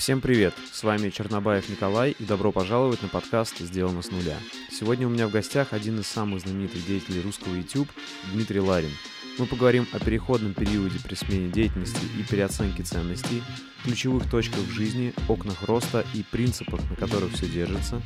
Всем привет! С вами Чернобаев Николай и добро пожаловать на подкаст «Сделано с нуля». Сегодня у меня в гостях один из самых знаменитых деятелей русского YouTube Дмитрий Ларин. Мы поговорим о переходном периоде при смене деятельности и переоценке ценностей, ключевых точках в жизни, окнах роста и принципах, на которых все держится,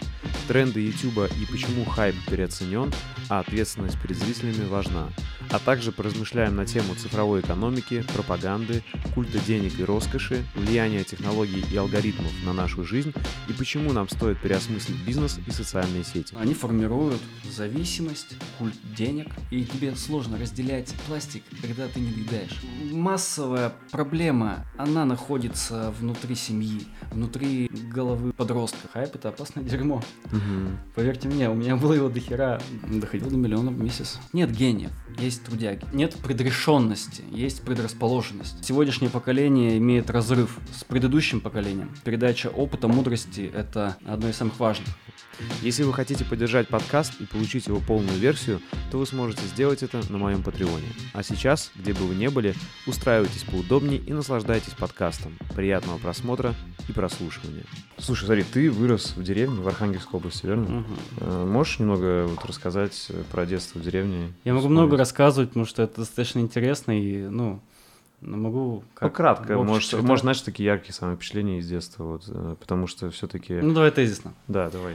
тренды YouTube и почему хайп переоценен, а ответственность перед зрителями важна – а также поразмышляем на тему цифровой экономики, пропаганды, культа денег и роскоши, влияния технологий и алгоритмов на нашу жизнь и почему нам стоит переосмыслить бизнес и социальные сети. Они формируют зависимость, культ денег, и тебе сложно разделять пластик, когда ты не доедаешь. Массовая проблема, она находится внутри семьи, внутри головы подростка. Хайп это опасное дерьмо. Угу. Поверьте мне, у меня было его дохера, доходил до миллиона в месяц. Нет гениев, есть есть трудяги. Нет предрешенности, есть предрасположенность. Сегодняшнее поколение имеет разрыв с предыдущим поколением. Передача опыта, мудрости – это одно из самых важных. Если вы хотите поддержать подкаст и получить его полную версию, то вы сможете сделать это на моем Патреоне. А сейчас, где бы вы ни были, устраивайтесь поудобнее и наслаждайтесь подкастом. Приятного просмотра и прослушивания. Слушай, смотри, ты вырос в деревне в Архангельской области, верно? Угу. Можешь немного вот рассказать про детство в деревне? Я могу много рассказывать, потому что это достаточно интересно и, ну, но могу как ну, кратко, может, может, знаешь, такие яркие самые впечатления из детства, вот, э, потому что все-таки. Ну давай тезисно. Да, давай.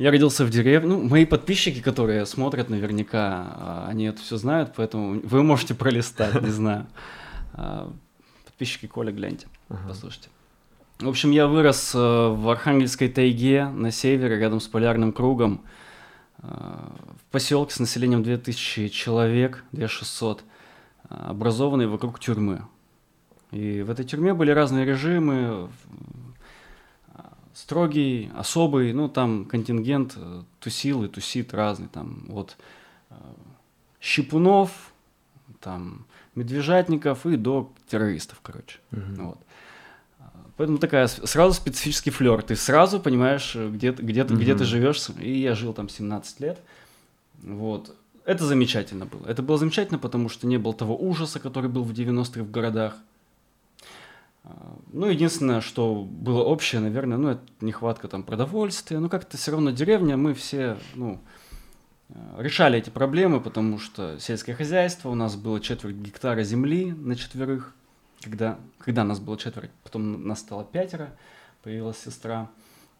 Я родился в деревне. Ну, мои подписчики, которые смотрят, наверняка, а, они это все знают, поэтому вы можете пролистать, не знаю. А, подписчики Коля, гляньте, послушайте. В общем, я вырос э, в Архангельской тайге на севере, рядом с полярным кругом, э, в поселке с населением 2000 человек, 2600, образованный вокруг тюрьмы. И в этой тюрьме были разные режимы, строгий, особый, ну, там контингент э, тусил и тусит разный, там, вот, э, Щипунов, там, Медвежатников и до террористов, короче, угу. вот. Поэтому такая сразу специфический флер. Ты сразу понимаешь, где, где, угу. где ты живешь. И я жил там 17 лет. Вот. Это замечательно было. Это было замечательно, потому что не было того ужаса, который был в 90-х в городах. Ну, единственное, что было общее, наверное, ну, это нехватка там продовольствия. Ну, как-то все равно деревня, мы все, ну, э, решали эти проблемы, потому что сельское хозяйство, у нас было четверть гектара земли на четверых, когда, когда нас было четверть, потом нас стало пятеро, появилась сестра.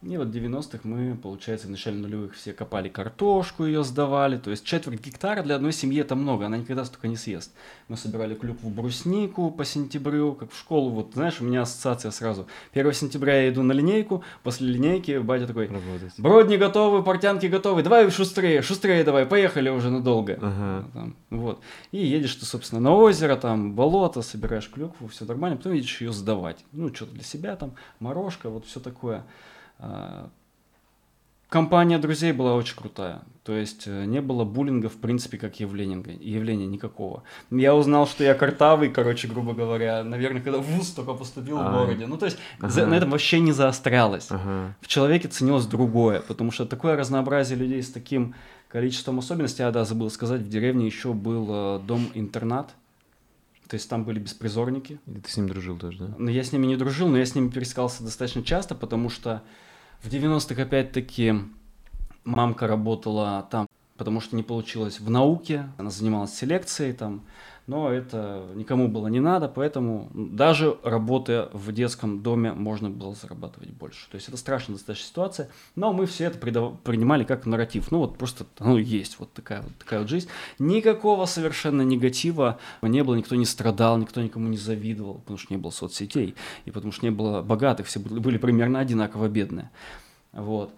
И вот в 90-х мы, получается, в начале нулевых все копали картошку, ее сдавали. То есть четверть гектара для одной семьи это много, она никогда столько не съест. Мы собирали клюкву бруснику по сентябрю, как в школу. Вот, знаешь, у меня ассоциация сразу. 1 сентября я иду на линейку, после линейки батя такой, Работать. бродни готовы, портянки готовы, давай шустрее, шустрее давай, поехали уже надолго. Ага. Там, вот. И едешь ты, собственно, на озеро, там, болото, собираешь клюкву, все нормально, потом едешь ее сдавать. Ну, что-то для себя там, морожка, вот все такое. А, компания друзей была очень крутая. То есть э, не было буллинга, в принципе, как явления, явления никакого. Я узнал, что я картавый, короче, грубо говоря, наверное, когда в ВУЗ только поступил а, в городе. Ну, то есть ага. за, на этом вообще не заострялось. Ага. В человеке ценилось другое, потому что такое разнообразие людей с таким количеством особенностей, а да, забыл сказать, в деревне еще был э, дом-интернат, то есть там были беспризорники. И ты с ним дружил тоже, да? Но я с ними не дружил, но я с ними пересекался достаточно часто, потому что в 90-х, опять-таки, мамка работала там, потому что не получилось в науке, она занималась селекцией там, но это никому было не надо, поэтому даже работая в детском доме можно было зарабатывать больше. То есть это страшная достаточно ситуация, но мы все это принимали как нарратив. Ну вот просто оно есть, вот такая вот, такая вот жизнь. Никакого совершенно негатива не было, никто не страдал, никто никому не завидовал, потому что не было соцсетей, и потому что не было богатых, все были примерно одинаково бедные. Вот.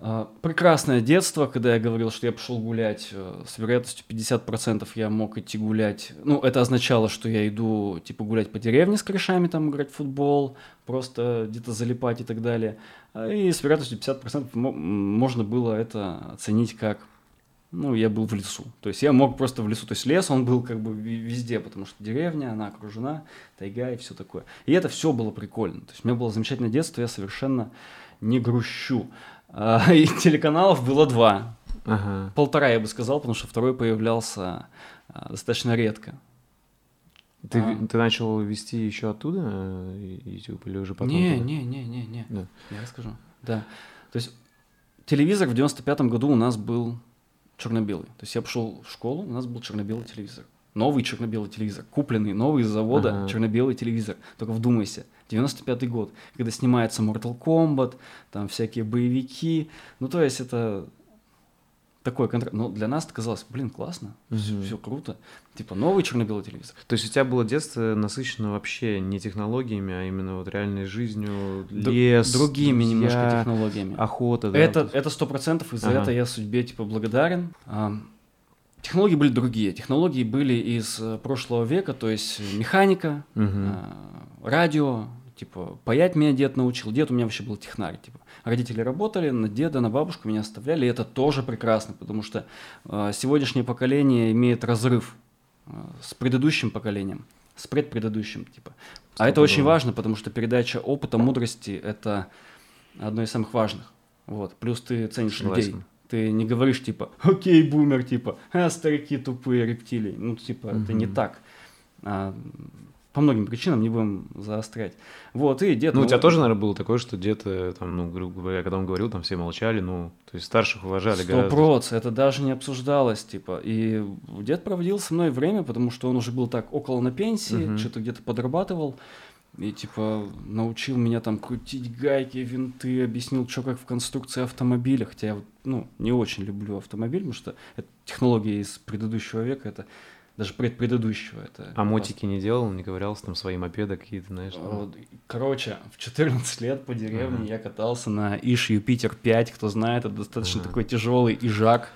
А, прекрасное детство, когда я говорил, что я пошел гулять, э, с вероятностью 50% я мог идти гулять. Ну, это означало, что я иду, типа, гулять по деревне с корешами, там, играть в футбол, просто где-то залипать и так далее. А, и с вероятностью 50% можно было это оценить как, ну, я был в лесу. То есть я мог просто в лесу. То есть лес, он был как бы везде, потому что деревня, она окружена, тайга и все такое. И это все было прикольно. То есть у меня было замечательное детство, я совершенно не грущу. А, и телеканалов было два. Ага. Полтора, я бы сказал, потому что второй появлялся а, достаточно редко. Ты, А. ты начал вести еще оттуда э, YouTube или уже потом? Не, туда? не, не, не, не. Да. Я расскажу. Да. То есть телевизор в 95-м году у нас был черно-белый. То есть я пошел в школу, у нас был черно-белый телевизор. Новый черно-белый телевизор, купленный, новый из завода, Ага. черно-белый телевизор. Только вдумайся, 95-й год, когда снимается Mortal Kombat, там всякие боевики. Ну, то есть это такой контракт. Но для нас это казалось, блин, классно, Мгм. все, круто. Типа новый черно-белый телевизор. То есть у тебя было детство насыщено вообще не технологиями, а именно вот реальной жизнью, лес, Другими немножко друзья, технологиями. охота, да? Это, это сто процентов, и за Ага. это я судьбе типа благодарен. А, технологии были другие. Технологии были из э, прошлого века, то есть механика, а, радио, типа паять меня дед научил. Дед у меня вообще был технарь, типа. Родители работали, на деда, на бабушку меня оставляли, и это тоже прекрасно, потому что э, сегодняшнее поколение имеет разрыв э, с предыдущим поколением, с предпредыдущим, типа. А это очень важно, потому что передача опыта, мудрости – это одно из самых важных. Вот. Плюс ты ценишь людей. Согласен. Ты не говоришь типа, окей, бумер, типа, а, старики тупые рептилии. Ну, типа, это не так. А, по многим причинам не будем заострять. Вот, и дед... Ну, у тебя ну, тоже, наверное, было такое, что где-то, там, ну, грубо говоря, когда он говорил, там все молчали, ну, то есть старших уважали Сто гораздо. проц, это даже не обсуждалось, типа. И дед проводил со мной время, потому что он уже был так около на пенсии, Мгм. что-то где-то подрабатывал. И, типа, научил меня там крутить гайки, винты, объяснил, что как в конструкции автомобиля. Хотя я, ну, не очень люблю автомобиль, потому что это технология из предыдущего века, это даже предпредыдущего. Это А мотики не делал, не ковырялся, там, свои мопеды какие-то, знаешь? там? Вот, Короче, в 14 лет по деревне Ага. я катался на Иш Юпитер 5, кто знает, это достаточно Ага. такой тяжелый ижак.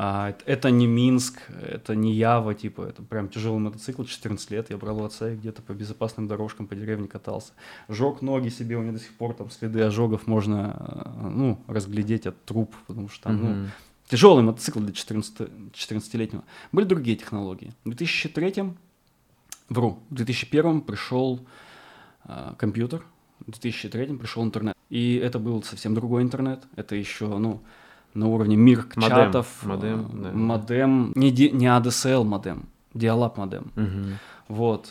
А, это- не Минск, это не Ява, типа, это прям тяжелый мотоцикл, 14 лет, я брал у отца и где-то по безопасным дорожкам по деревне катался. Жег ноги себе, у меня до сих пор там следы ожогов можно, э, ну, разглядеть от труп, потому что там, ну, Тяжелый мотоцикл для 14, 14-летнего. Были другие технологии. В 2003, вру, в 2001 пришел а, компьютер, в 2003 пришел интернет. И это был совсем другой интернет. Это еще, ну, на уровне мир чатов. модем, э, да. модем, не, не ADSL модем, диалап модем. Мгм. Вот.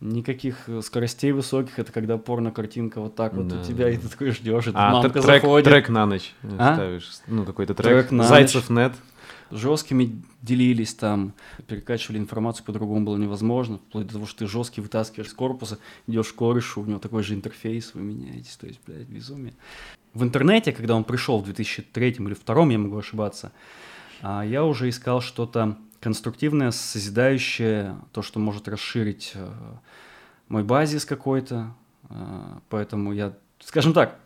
Никаких э, скоростей высоких, это когда порно-картинка вот так вот Да, у тебя, и да. ты такой ждешь, и А, мамка трек, заходит. трек на ночь э, А? ставишь, ну, какой-то трек. Трек на Зайцев нет. жесткими делились там, перекачивали информацию по-другому было невозможно, вплоть до того, что ты жесткий вытаскиваешь из корпуса, идешь к корешу, у него такой же интерфейс, вы меняетесь, то есть, блядь, безумие. В интернете, когда он пришел в 2003 или 2002, я могу ошибаться, а, я уже искал что-то конструктивное, созидающее, то, что может расширить э, мой базис какой-то, а, поэтому я, скажем так,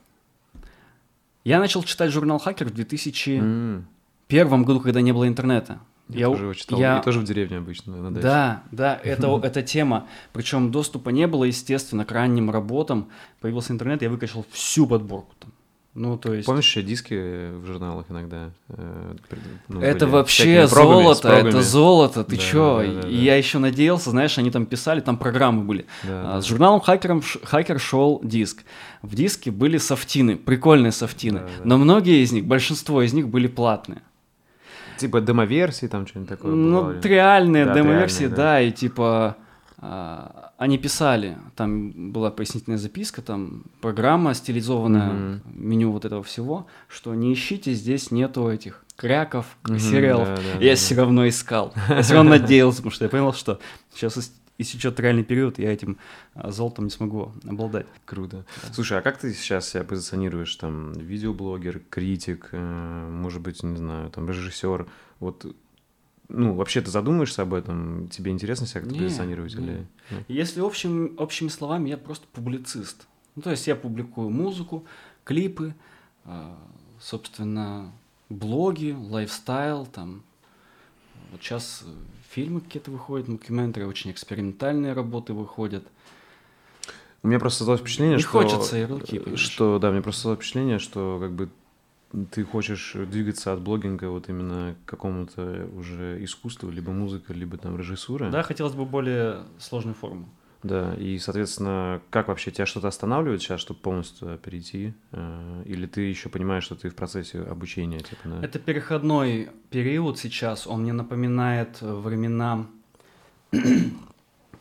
я начал читать журнал «Хакер» в 2000 М, первом году, когда не было интернета. Я, тоже его читал. я- И тоже в деревне обычно, на даче. Да, да, это, эта тема. Причем доступа не было, естественно, к ранним работам. Появился интернет, я выкачал всю подборку там. Ну, то есть... Помнишь еще диски в журналах иногда? э, ну, это были вообще прогами, золото, это золото, ты Да, чё? да, да, да. И я еще надеялся, знаешь, они там писали, там программы были. Да, А, да. С журналом хакером, хакер шел диск. В диске были софтины, прикольные софтины. Да, да. Но многие из них, большинство из них были платные. Типа демоверсии там что-нибудь такое Ну, бывали? реальные Да, демо-версии, реальные, да. да. и типа а, они писали, там была пояснительная записка, там программа стилизованная, Мгм. меню вот этого всего, что не ищите, здесь нету этих кряков, Мгм, сериалов. да, да, я да, все равно искал, я все равно надеялся, потому что я понял, что сейчас истечет реальный период, я этим а, золотом не смогу обладать. Круто. Слушай, а как ты сейчас себя позиционируешь? Там видеоблогер, критик, э, может быть, не знаю, там режиссер. Вот, ну, вообще ты задумаешься об этом? Тебе интересно себя как-то позиционировать? Или... Если общим, общими словами, я просто публицист. Ну, то есть я публикую музыку, клипы, а, собственно, блоги, лайфстайл, там. Вот сейчас фильмы какие-то выходят, мокюментари, очень экспериментальные работы выходят. У меня просто создалось впечатление, Не что... хочется ярлыки? Что, да, мне просто создалось впечатление, что как бы ты хочешь двигаться от блогинга вот именно к какому-то уже искусству, либо музыка, либо там режиссура. Да, хотелось бы более сложную форму. Да, и, соответственно, как вообще тебя что-то останавливает сейчас, чтобы полностью перейти? Э, Или ты еще понимаешь, что ты в процессе обучения, типа, да? Это переходной период сейчас, он мне напоминает времена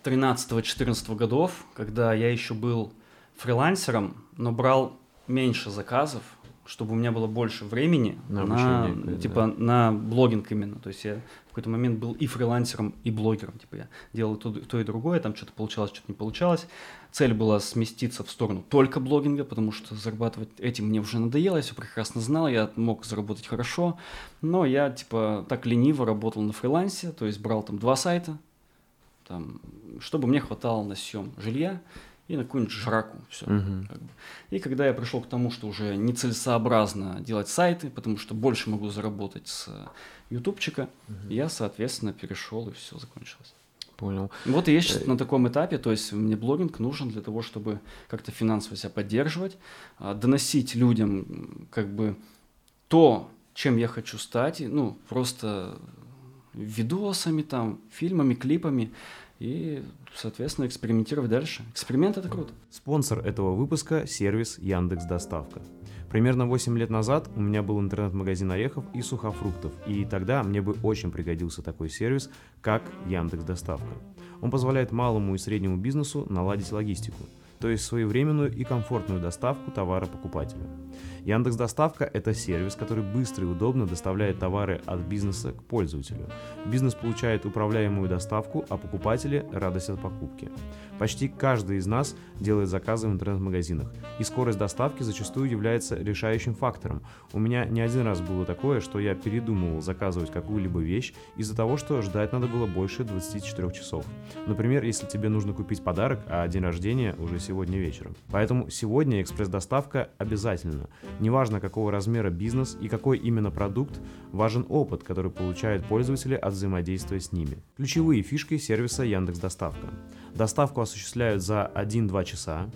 13-14 годов, когда я еще был фрилансером, но брал меньше заказов, чтобы у меня было больше времени На на, обучение, типа да. на блогинг именно. То есть я в какой-то момент был и фрилансером, и блогером. Типа я делал то, то и другое, там что-то получалось, что-то не получалось. Цель была сместиться в сторону только блогинга, потому что зарабатывать этим мне уже надоело, я все прекрасно знал, я мог заработать хорошо. Но я типа так лениво работал на фрилансе, то есть брал там два сайта, там, чтобы мне хватало на съем жилья и на какую-нибудь жраку. Все. Мгм. Как бы. И когда я пришел к тому, что уже нецелесообразно делать сайты, потому что больше могу заработать с э, ютубчика, я, соответственно, перешел, и все закончилось. Понял. Вот и я сейчас Э, на таком этапе, то есть мне блогинг нужен для того, чтобы как-то финансово себя поддерживать, а, доносить людям как бы то, чем я хочу стать, ну, просто видосами, там, фильмами, клипами, и, соответственно, экспериментировать дальше. Эксперимент — это круто. Спонсор этого выпуска – сервис Яндекс Доставка. Примерно 8 лет назад у меня был интернет-магазин орехов и сухофруктов, и тогда мне бы очень пригодился такой сервис, как Яндекс Доставка. Он позволяет малому и среднему бизнесу наладить логистику, то есть своевременную и комфортную доставку товара покупателю. Яндекс Доставка – это сервис, который быстро и удобно доставляет товары от бизнеса к пользователю. Бизнес получает управляемую доставку, а покупатели – радость от покупки. Почти каждый из нас делает заказы в интернет-магазинах, и скорость доставки зачастую является решающим фактором. У меня не один раз было такое, что я передумывал заказывать какую-либо вещь из-за того, что ждать надо было больше 24 часов. Например, если тебе нужно купить подарок, а день рождения уже сегодня вечером. Поэтому сегодня экспресс-доставка обязательно. Неважно, какого размера бизнес и какой именно продукт, важен опыт, который получают пользователи от взаимодействия с ними. Ключевые фишки сервиса Яндекс Доставка. Доставку осуществляют за 1-2 часа.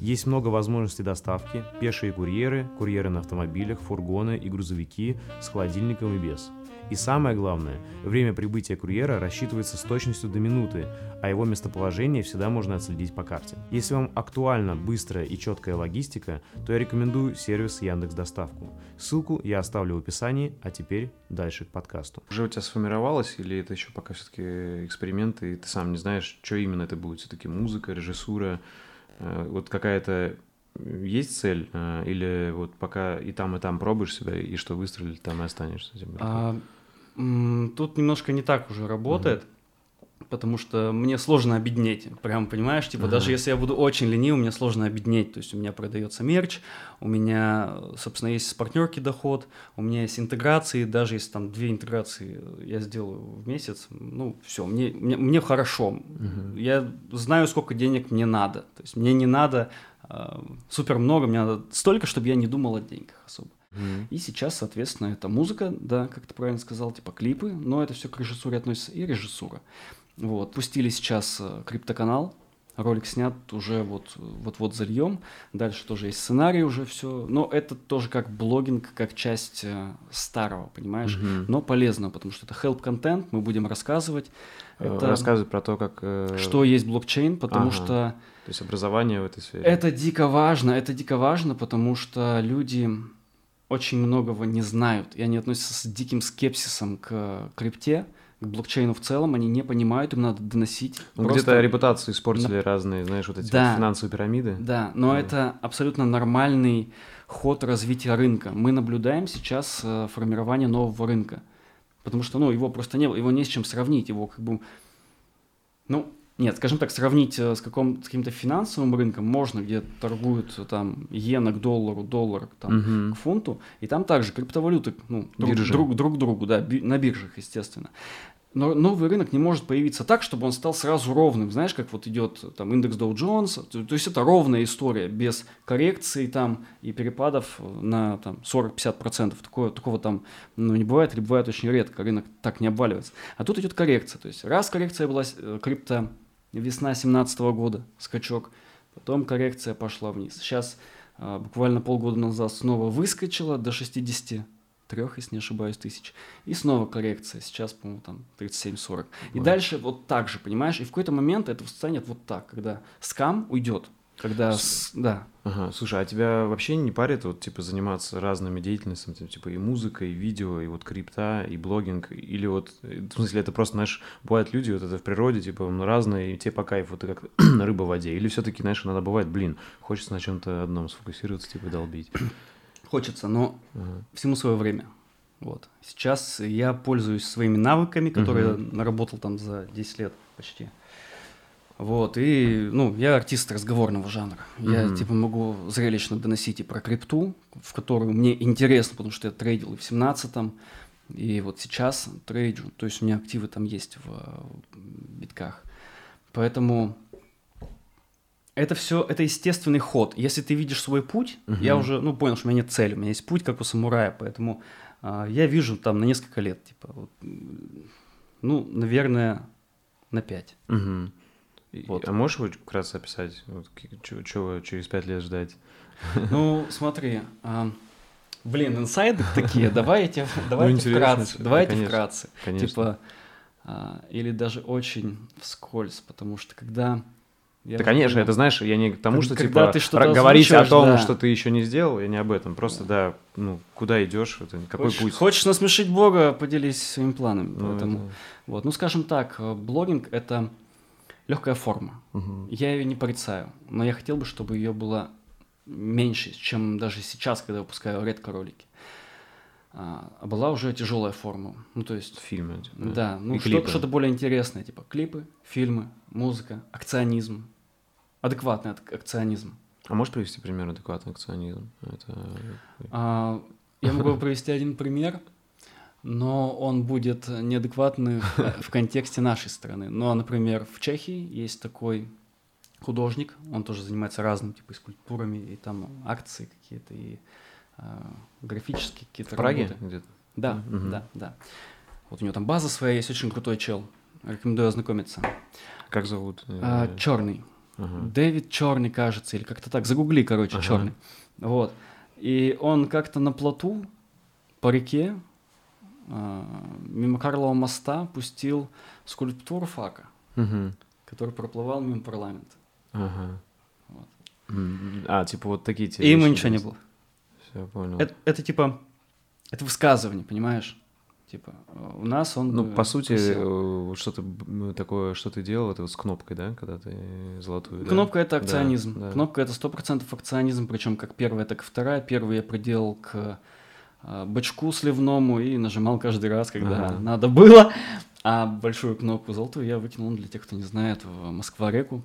Есть много возможностей доставки, пешие курьеры, курьеры на автомобилях, фургоны и грузовики с холодильником и без. И самое главное, время прибытия курьера рассчитывается с точностью до минуты, а его местоположение всегда можно отследить по карте. Если вам актуальна быстрая и четкая логистика, то я рекомендую сервис Яндекс Доставку. Ссылку я оставлю в описании, а теперь дальше к подкасту. Уже у тебя сформировалось или это еще пока все-таки эксперименты, и ты сам не знаешь, что именно это будет? Все-таки музыка, режиссура, э, вот какая-то есть цель, э, или вот пока и там, и там пробуешь себя, и что выстрелит, там и останешься? А, тут немножко не так уже работает, потому что мне сложно обеднеть. Прям, понимаешь, типа, даже Ага. если я буду очень ленив, мне сложно обеднеть. То есть у меня продается мерч, у меня, собственно, есть с партнерки доход, у меня есть интеграции, даже если там две интеграции я сделаю в месяц, ну, все, мне, мне, мне хорошо. Мгм. Я знаю, сколько денег мне надо. То есть мне не надо а, супер много, мне надо столько, чтобы я не думал о деньгах особо. Мгм. И сейчас, соответственно, это музыка, да, как ты правильно сказал, типа клипы, но это все к режиссуре относится и режиссура. Вот. Пустили сейчас э, криптоканал, ролик снят уже вот, вот-вот зальем, дальше тоже есть сценарий уже все, но это тоже как блогинг, как часть э, старого, понимаешь? Мгм. Но полезно, потому что это help-контент, мы будем рассказывать, Э, это- Рассказывай про то, как... э, что есть блокчейн, потому Ага. что То есть образование в этой сфере. это дико важно, это дико важно, потому что люди очень многого не знают, и они относятся с диким скепсисом к крипте, к блокчейну в целом, они не понимают, им надо доносить. Ну, Просто- где-то репутацию испортили разные, знаешь, вот эти Да. вот финансовые пирамиды. Да, но Да. это абсолютно нормальный ход развития рынка. Мы наблюдаем сейчас э, формирование нового рынка, потому что, ну, его просто не было, его не с чем сравнить, его как бы, ну, нет, скажем так, сравнить э, с, каком, с каким-то финансовым рынком можно, где торгуют э, там иена к доллару, доллар там, Мгм. к фунту, и там также криптовалюты, ну, друг, друг, друг другу, да, би- на биржах, естественно. Но новый рынок не может появиться так, чтобы он стал сразу ровным. Знаешь, как вот идет там индекс Dow Jones, то, то есть это ровная история, без коррекций там и перепадов на там 40-50%. Такого, такого там ну, не бывает, или бывает очень редко, рынок так не обваливается. А тут идет коррекция. То есть раз коррекция была э, крипто весна 2017 года, скачок, потом коррекция пошла вниз. Сейчас а, буквально полгода назад снова выскочила до 63, если не ошибаюсь, тысяч. И снова коррекция. Сейчас, по-моему, там 37-40. И дальше вот так же, понимаешь? И в какой-то момент это встанет вот так, когда скам уйдет. Когда, с... да. Ага, слушай, а тебя вообще не парит вот, типа, заниматься разными деятельностями, типа, и музыкой, и видео, и вот крипта, и блогинг, или вот, в смысле, это просто, знаешь, бывают люди, вот это в природе, типа, разные, и тебе по кайфу, ты как рыба в воде, или все таки знаешь, иногда бывает, блин, хочется на чем то одном сфокусироваться, типа, долбить. Хочется, но ага. всему свое время. Вот. Сейчас я пользуюсь своими навыками, которые угу. наработал там за 10 лет почти. Вот, и, ну, я артист разговорного жанра. Mm-hmm. Я, типа, могу зрелищно доносить и про крипту, в которую мне интересно, потому что я трейдил и в семнадцатом, и вот сейчас трейджу. То есть у меня активы там есть в, битках. Поэтому это все, это естественный ход. Если ты видишь свой путь, mm-hmm. я уже, ну, понял, что у меня нет цели, у меня есть путь, как у самурая, поэтому а, я вижу там на несколько лет, типа, вот, ну, наверное, на пять. Mm-hmm. Вот. А можешь вот вкратце описать, вот, что через пять лет ждать? Ну, смотри, а, блин, инсайды такие, давайте, давайте ну, вкратце, давайте да, вкратце. Конечно. Типа, а, или даже очень вскользь, потому что когда... Я да, конечно, это знаешь, я не к тому, что типа ты говорить о том, да. что ты еще не сделал, я не об этом. Просто да, да ну куда идешь, это какой хочешь, путь. Хочешь насмешить Бога, поделись своими планами. Ну, поэтому это... вот, ну скажем так, блогинг это легкая форма. Угу. Я ее не порицаю, но я хотел бы, чтобы ее было меньше, чем даже сейчас, когда выпускаю редко ролики. А, а была уже тяжелая форма. Ну, то есть... Фильмы. Типа, да, ну что, что-то более интересное, типа клипы, фильмы, музыка, акционизм. Адекватный акционизм. А можешь привести пример адекватный акционизм? Это... А, я могу привести один пример но он будет неадекватный в контексте нашей страны. Но, например, в Чехии есть такой художник, он тоже занимается разным, типа, скульптурами, и там акции какие-то, и э, графические какие-то В Праге где-то? Да, угу. да, да. Вот у него там база своя есть, очень крутой чел. Рекомендую ознакомиться. Как зовут? А, черный. Ага. Дэвид Черный, кажется, или как-то так. Загугли, короче, ага. Черный. Вот. И он как-то на плоту по реке а, мимо Карлова моста пустил скульптуру Фака, угу. который проплывал мимо парламента. Ага. Вот. А, типа вот такие те И ему ничего не было. Все, понял. Это, это типа, это высказывание, понимаешь? Типа, у нас он... Ну, по сути, э, что-то такое, что ты делал, это вот с кнопкой, да, когда ты золотую, Кнопка да? — это акционизм. Да, да. Кнопка — это сто процентов акционизм, причем как первая, так и вторая. Первую я приделал к Э, бачку сливному и нажимал каждый раз, когда ага. надо было. А большую кнопку золотую я выкинул для тех, кто не знает, в Москва-реку.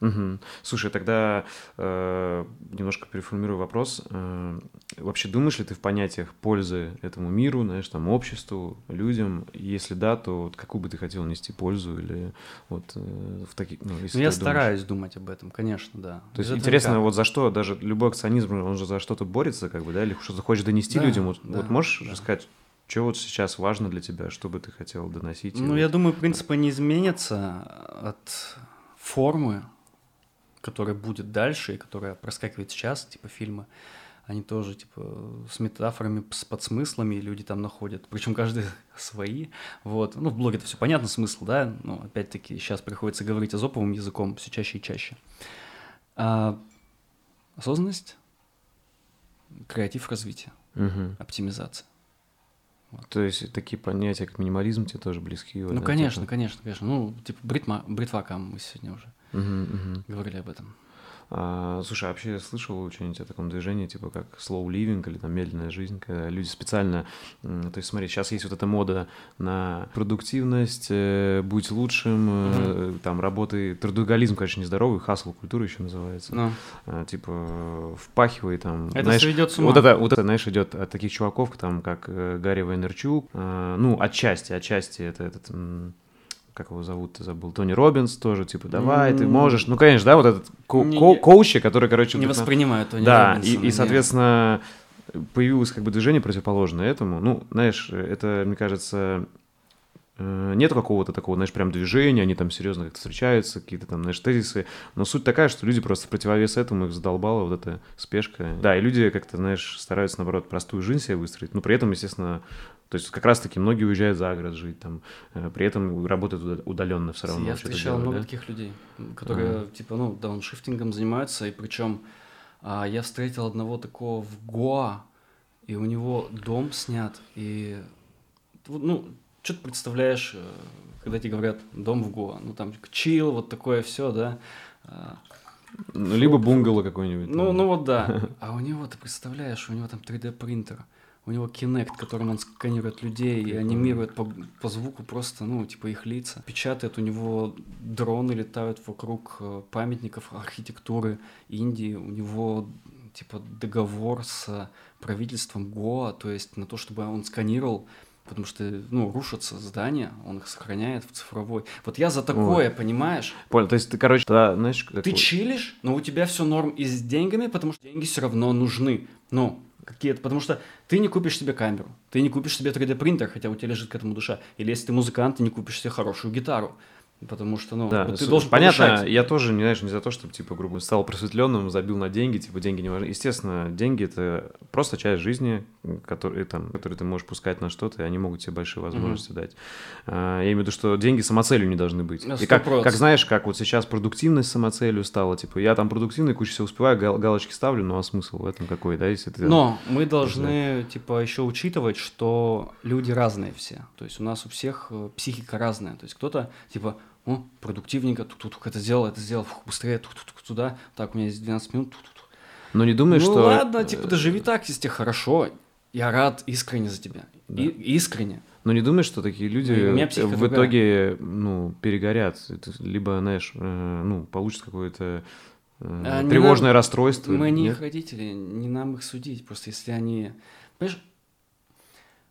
Угу. Слушай, тогда э, немножко переформирую вопрос. Э, вообще думаешь ли ты в понятиях пользы этому миру, знаешь, там, обществу, людям? Если да, то вот какую бы ты хотел нести пользу или вот э, в таких... Ну, если ну, я стараюсь думать об этом, конечно, да. То есть интересно, никак. вот за что даже любой акционизм, он же за что-то борется, как бы, да, или что-то хочешь донести да, людям. Вот, да, вот можешь да. рассказать, что вот сейчас важно для тебя, что бы ты хотел доносить? Ну, я вот... думаю, принципы не изменятся от формы, которая будет дальше и которая проскакивает сейчас, типа фильмы, они тоже типа с метафорами, с подсмыслами люди там находят, причем каждый свои, вот. Ну, в блоге это все понятно, смысл, да, но опять-таки сейчас приходится говорить азоповым языком все чаще и чаще. А, осознанность, креатив развития, угу. оптимизация. Вот. То есть такие понятия, как минимализм, тебе тоже близки? Ну, да, конечно, типа? конечно, конечно. Ну, типа бритма, бритвакам мы сегодня уже угу, угу. говорили об этом. А, слушай, а вообще я слышал что-нибудь о таком движении, типа как slow living или там медленная жизнь, когда люди специально, то есть смотри, сейчас есть вот эта мода на продуктивность, э, будь лучшим, mm-hmm. там работы, трудоголизм, конечно, нездоровый, хасл культура еще называется, no. Ну. а, типа впахивай там. Это знаешь, ведет с ума. Вот это, вот это, знаешь, идет от таких чуваков, там как э, Гарри Вайнерчук, ну отчасти, отчасти это этот как его зовут, ты забыл, Тони Робинс тоже, типа, давай, mm-hmm. ты можешь. Ну, конечно, да, вот этот ко- не, ко- коучи, который, короче... Не воспринимают Тони Да, и, и, соответственно, появилось как бы движение противоположное этому. Ну, знаешь, это, мне кажется, э, нет какого-то такого, знаешь, прям движения, они там серьезно как-то встречаются, какие-то там, знаешь, тезисы, но суть такая, что люди просто в противовес этому их задолбала вот эта спешка. Да, и люди как-то, знаешь, стараются, наоборот, простую жизнь себе выстроить, но при этом, естественно, То есть как раз-таки многие уезжают за город жить, там, э, при этом работают удаленно все равно. Я встречал много да? таких людей, которые, ага. типа, ну, дауншифтингом занимаются, и причем а, я встретил одного такого в Гоа, и у него дом снят, и, ну, что ты представляешь, э, когда тебе говорят дом в Гоа, ну, там, чил, вот такое все, да, а, ну, либо бунгало какой-нибудь. Ну, ну вот да. А у него, ты представляешь, у него там 3D принтер, у него Kinect, которым он сканирует людей и анимирует по, по звуку просто, ну, типа их лица. Печатает, у него дроны летают вокруг э, памятников архитектуры Индии, у него типа договор с правительством Гоа, то есть на то, чтобы он сканировал потому что, ну, рушатся здания, он их сохраняет в цифровой. Вот я за такое, Ой. понимаешь? Понял, то есть ты, короче, да, знаешь... Ты вот... чилишь, но у тебя все норм и с деньгами, потому что деньги все равно нужны. Ну, какие-то, потому что ты не купишь себе камеру, ты не купишь себе 3D принтер, хотя у тебя лежит к этому душа. Или если ты музыкант, ты не купишь себе хорошую гитару. Потому что, ну, да, ты должен Понятно, повышать. я тоже, не знаешь, не за то, чтобы, типа, грубо стал просветленным, забил на деньги, типа, деньги не важны. Естественно, деньги — это просто часть жизни, которые, там, которые ты можешь пускать на что-то, и они могут тебе большие возможности угу. дать. А, я имею в виду, что деньги самоцелью не должны быть. 100%. И как, как, знаешь, как вот сейчас продуктивность самоцелью стала, типа, я там продуктивный, кучу всего успеваю, гал галочки ставлю, ну а смысл в этом какой, да, если ты... Но мы должны, да. типа, еще учитывать, что люди разные все. То есть у нас у всех э, психика разная. То есть кто-то, типа, о, продуктивненько, тут тут это сделал, это сделал, фух, быстрее, тут тут туда, так, у меня есть 12 минут, тут тут Но не думаешь, ну, что... Ну ладно, типа, доживи так, если тебе хорошо, я рад искренне за тебя, да. И, искренне. Но не думаешь, что такие люди в другая. итоге, ну, перегорят, либо, знаешь, э, ну, получат какое-то э, а тревожное нам, расстройство. Мы не их родители, не нам их судить, просто если они... Понимаешь,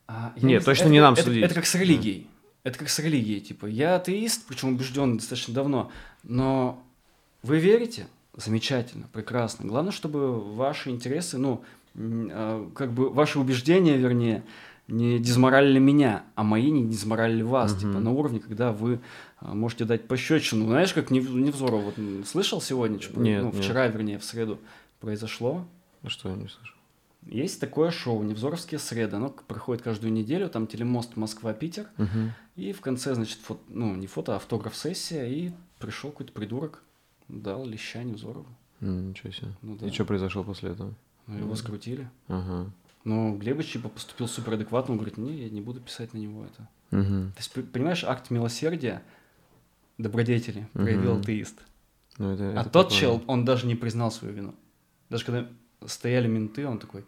а, Нет, не... точно это, не нам это, судить. Это как с религией. Это как с религией, типа, я атеист, причем убежден достаточно давно, но вы верите? Замечательно, прекрасно. Главное, чтобы ваши интересы, ну, как бы ваши убеждения, вернее, не дизморалили меня, а мои не дизморалили вас, угу. типа, на уровне, когда вы а, можете дать пощечину. Знаешь, как Невзоров, вот слышал сегодня, что, нет, ну, вчера, нет. вернее, в среду произошло? А что я не слышал? Есть такое шоу «Невзоровские среды». Оно проходит каждую неделю, там телемост Москва-Питер. Угу. И в конце, значит, фото, ну, не фото, а автограф-сессия. И пришел какой-то придурок, дал леща Невзорову. Ничего себе. Ну, да. И что произошло после этого? Ну, его скрутили. Ага. Но Глебыч типа поступил супер адекватно, он говорит, не, я не буду писать на него это. Угу. То есть, понимаешь, акт милосердия, добродетели проявил угу. атеист. Ну, это, а это тот чел, он даже не признал свою вину. Даже когда стояли менты, он такой,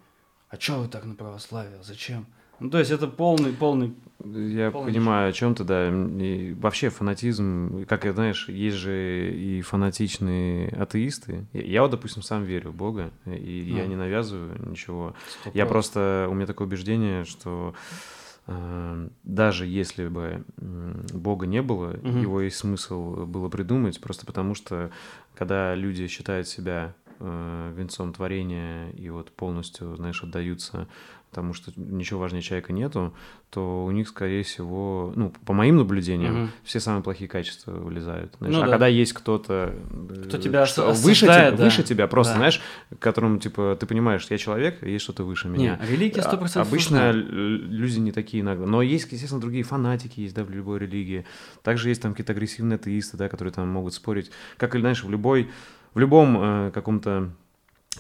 а чё вы так на православие, зачем? Ну, то есть это полный, полный... Я полный понимаю, о чем ты, да. И вообще фанатизм, как, знаешь, есть же и фанатичные атеисты. Я вот, допустим, сам верю в Бога, и а. я не навязываю ничего. 100%. Я просто... У меня такое убеждение, что э, даже если бы Бога не было, угу. его есть смысл было придумать, просто потому что, когда люди считают себя э, венцом творения и вот полностью, знаешь, отдаются тому, что ничего важнее человека нету, то у них, скорее всего, ну, по моим наблюдениям, угу. все самые плохие качества вылезают. Знаешь? Ну, а да. когда есть кто-то, кто тебя что, выше, тебя, да. выше тебя, просто, да. знаешь, которому, типа, ты понимаешь, я человек, есть что-то выше меня. Не, религия 100% а, Обычно нужна. люди не такие иногда. Но есть, естественно, другие фанатики есть, да, в любой религии. Также есть там какие-то агрессивные атеисты, да, которые там могут спорить. Как, или, знаешь, в любой в любом э, каком-то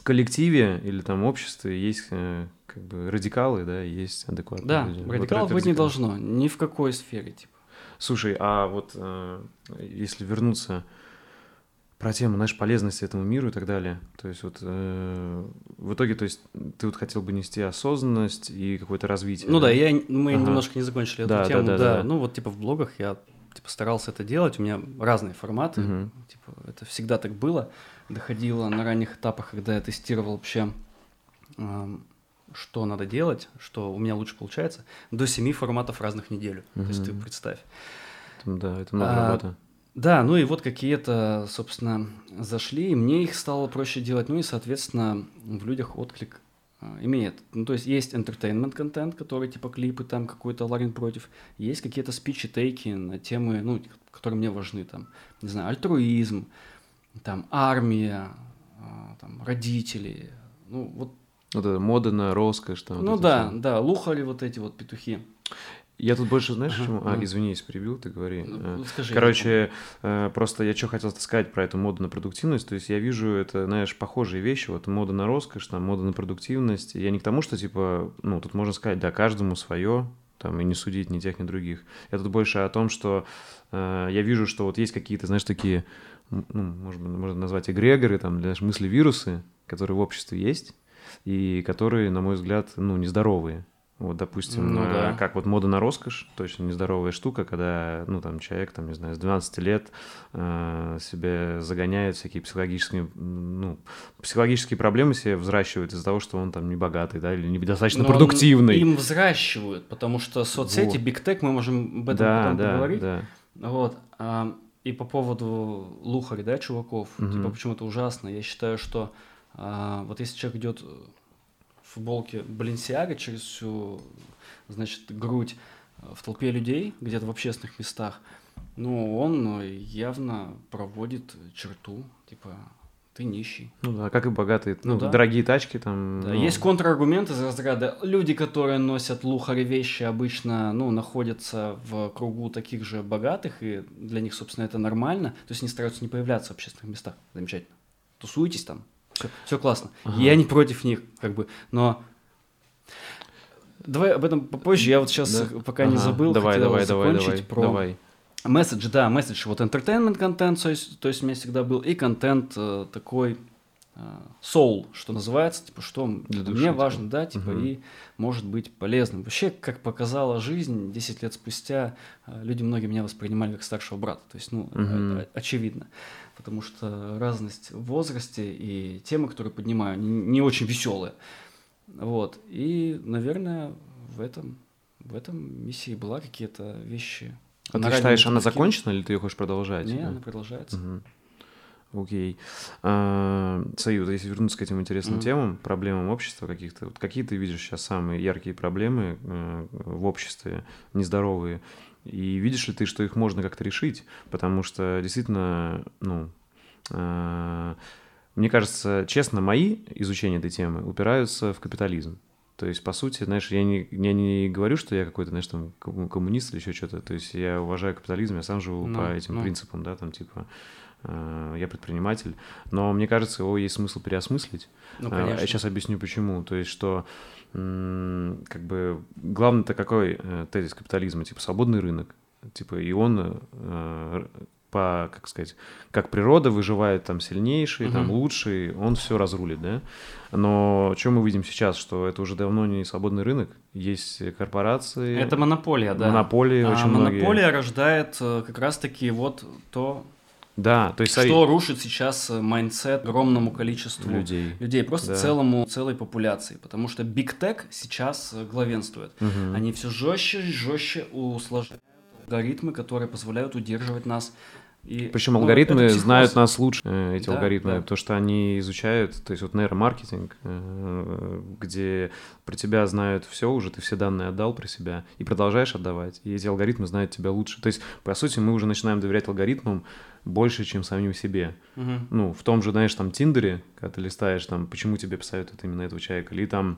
коллективе или там обществе есть э, как бы радикалы, да, есть адекватные да, люди. радикалов вот быть не должно, ни в какой сфере, типа. Слушай, а вот э, если вернуться про тему, знаешь, полезности этому миру и так далее, то есть вот э, в итоге, то есть ты вот хотел бы нести осознанность и какое-то развитие. Ну да, да я, мы ага. немножко не закончили эту да, тему, да, да, да, да. Ну вот типа в блогах я типа, старался это делать. У меня разные форматы. Угу. Типа, это всегда так было. Доходило на ранних этапах, когда я тестировал вообще, что надо делать, что у меня лучше получается, до семи форматов разных неделю. Угу. То есть ты представь. Да, это много а, работы. Да, ну и вот какие-то, собственно, зашли, и мне их стало проще делать, ну и, соответственно, в людях отклик а, имеет. Ну, то есть есть entertainment контент, который типа клипы, там какой-то Ларин против. Есть какие-то спичи, тейки на темы, ну, которые мне важны, там, не знаю, альтруизм, там, армия, а, там, родители, ну, вот. Вот это мода на роскошь. Там, ну вот да, все. да, лухари вот эти вот петухи. Я тут больше, знаешь, ага, почему? А, извини, перебил, ты говори. Ну, э, скажи. Короче, э, просто я что хотел сказать про эту моду на продуктивность. То есть я вижу это, знаешь, похожие вещи. Вот мода на роскошь, там, мода на продуктивность. Я не к тому, что, типа, ну, тут можно сказать, да, каждому свое, там, и не судить ни тех, ни других. Я тут больше о том, что э, я вижу, что вот есть какие-то, знаешь, такие, ну, может, можно назвать эгрегоры, там, для мысли-вирусы, которые в обществе есть, и которые, на мой взгляд, ну, нездоровые. Вот, допустим, ну, да. как вот мода на роскошь, точно нездоровая штука, когда, ну, там, человек, там, не знаю, с 12 лет э, себе загоняет всякие психологические, ну, психологические проблемы себе взращивает из-за того, что он там не богатый, да, или недостаточно Но продуктивный. Им взращивают, потому что соцсети, вот. Tech, мы можем об этом да, потом да, поговорить. Да. Вот. А, и по поводу лухари, да, чуваков, угу. типа, почему-то ужасно. Я считаю, что а, вот если человек идет футболке Баленсиага через всю, значит, грудь э, в толпе людей, где-то в общественных местах, ну, он явно проводит черту, типа, ты нищий. Ну да, как и богатые, ну, ну да. дорогие тачки там. Да, ну... Есть контраргументы из разряда. Люди, которые носят лухари вещи, обычно, ну, находятся в кругу таких же богатых, и для них, собственно, это нормально. То есть они стараются не появляться в общественных местах. Замечательно. Тусуйтесь там, все, все классно. Ага. Я не против них, как бы, но Давай об этом попозже. Я вот сейчас, да? пока ага. не забыл, давай, хотел давай, закончить давай, про давай. Месседж. Да, месседж. Вот entertainment контент, то есть, то есть у меня всегда был, и контент э, такой э, soul, что называется, типа, что Для души, мне типа. важно, да, типа, угу. и может быть полезным. Вообще, как показала жизнь, 10 лет спустя э, люди многие меня воспринимали как старшего брата. То есть, ну, угу. это очевидно потому что разность в возрасте и темы, которые поднимаю, не, не очень веселые. Вот. И, наверное, в этом, в этом миссии была какие-то вещи. А ты считаешь, она закончена или ты ее хочешь продолжать? Нет, она продолжается. Угу. Окей. А, Союз, если вернуться к этим интересным mm темам, проблемам общества каких-то, вот какие ты видишь сейчас самые яркие проблемы э, в обществе, нездоровые, и видишь ли ты, что их можно как-то решить? Потому что действительно, ну, э, мне кажется, честно, мои изучения этой темы упираются в капитализм. То есть, по сути, знаешь, я не, я не говорю, что я какой-то, знаешь, там, коммунист или еще что-то. То есть, я уважаю капитализм, я сам живу ну, по этим ну. принципам, да, там, типа, э, я предприниматель. Но мне кажется, его есть смысл переосмыслить. Ну, конечно. Э, я сейчас объясню, почему. То есть, что как бы главный-то какой э, тезис капитализма? Типа свободный рынок. Типа и он э, по, как сказать, как природа выживает там сильнейший, угу. там лучший, он все разрулит, да? Но что мы видим сейчас, что это уже давно не свободный рынок, есть корпорации. Это монополия, да. Монополии а очень монополия многие. рождает э, как раз-таки вот то, да, то есть... Что рушит сейчас э, mindset огромному количеству людей, людей просто да. целому, целой популяции, потому что Big Tech сейчас э, главенствует. Угу. Они все жестче, жестче усложняют алгоритмы, которые позволяют удерживать нас и, Причем ну, алгоритмы знают нас лучше, э, эти да, алгоритмы, да. потому что они изучают, то есть вот нейромаркетинг, э, где про тебя знают все уже, ты все данные отдал про себя и продолжаешь отдавать, и эти алгоритмы знают тебя лучше. То есть, по сути, мы уже начинаем доверять алгоритмам больше, чем самим себе. Угу. Ну, в том же, знаешь, там Тиндере, когда ты листаешь, там, почему тебе посоветуют именно этого человека, или там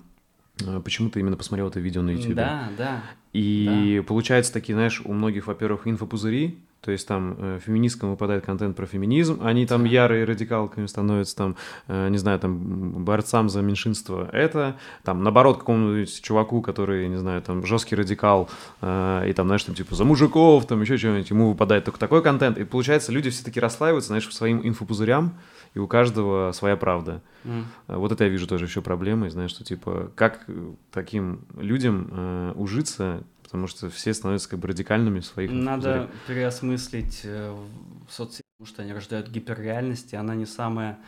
э, почему ты именно посмотрел это видео на YouTube. Да, да. И да. получается такие, знаешь, у многих, во-первых, инфопузыри, то есть там э, феминисткам выпадает контент про феминизм, они там ярые радикалками становятся, там, э, не знаю, там, борцам за меньшинство это, там, наоборот, какому-нибудь чуваку, который, не знаю, там, жесткий радикал, э, и там, знаешь, там, типа, за мужиков, там, еще что-нибудь, ему выпадает только такой контент, и получается, люди все-таки расслаиваются, знаешь, своим инфопузырям, и у каждого своя правда. Mm. Вот это я вижу тоже еще проблемой, знаешь, что, типа, как таким людям э, ужиться, потому что все становятся как бы радикальными в своих... Надо переосмыслить э, соцсети, потому что они рождают гиперреальность, и она не самая...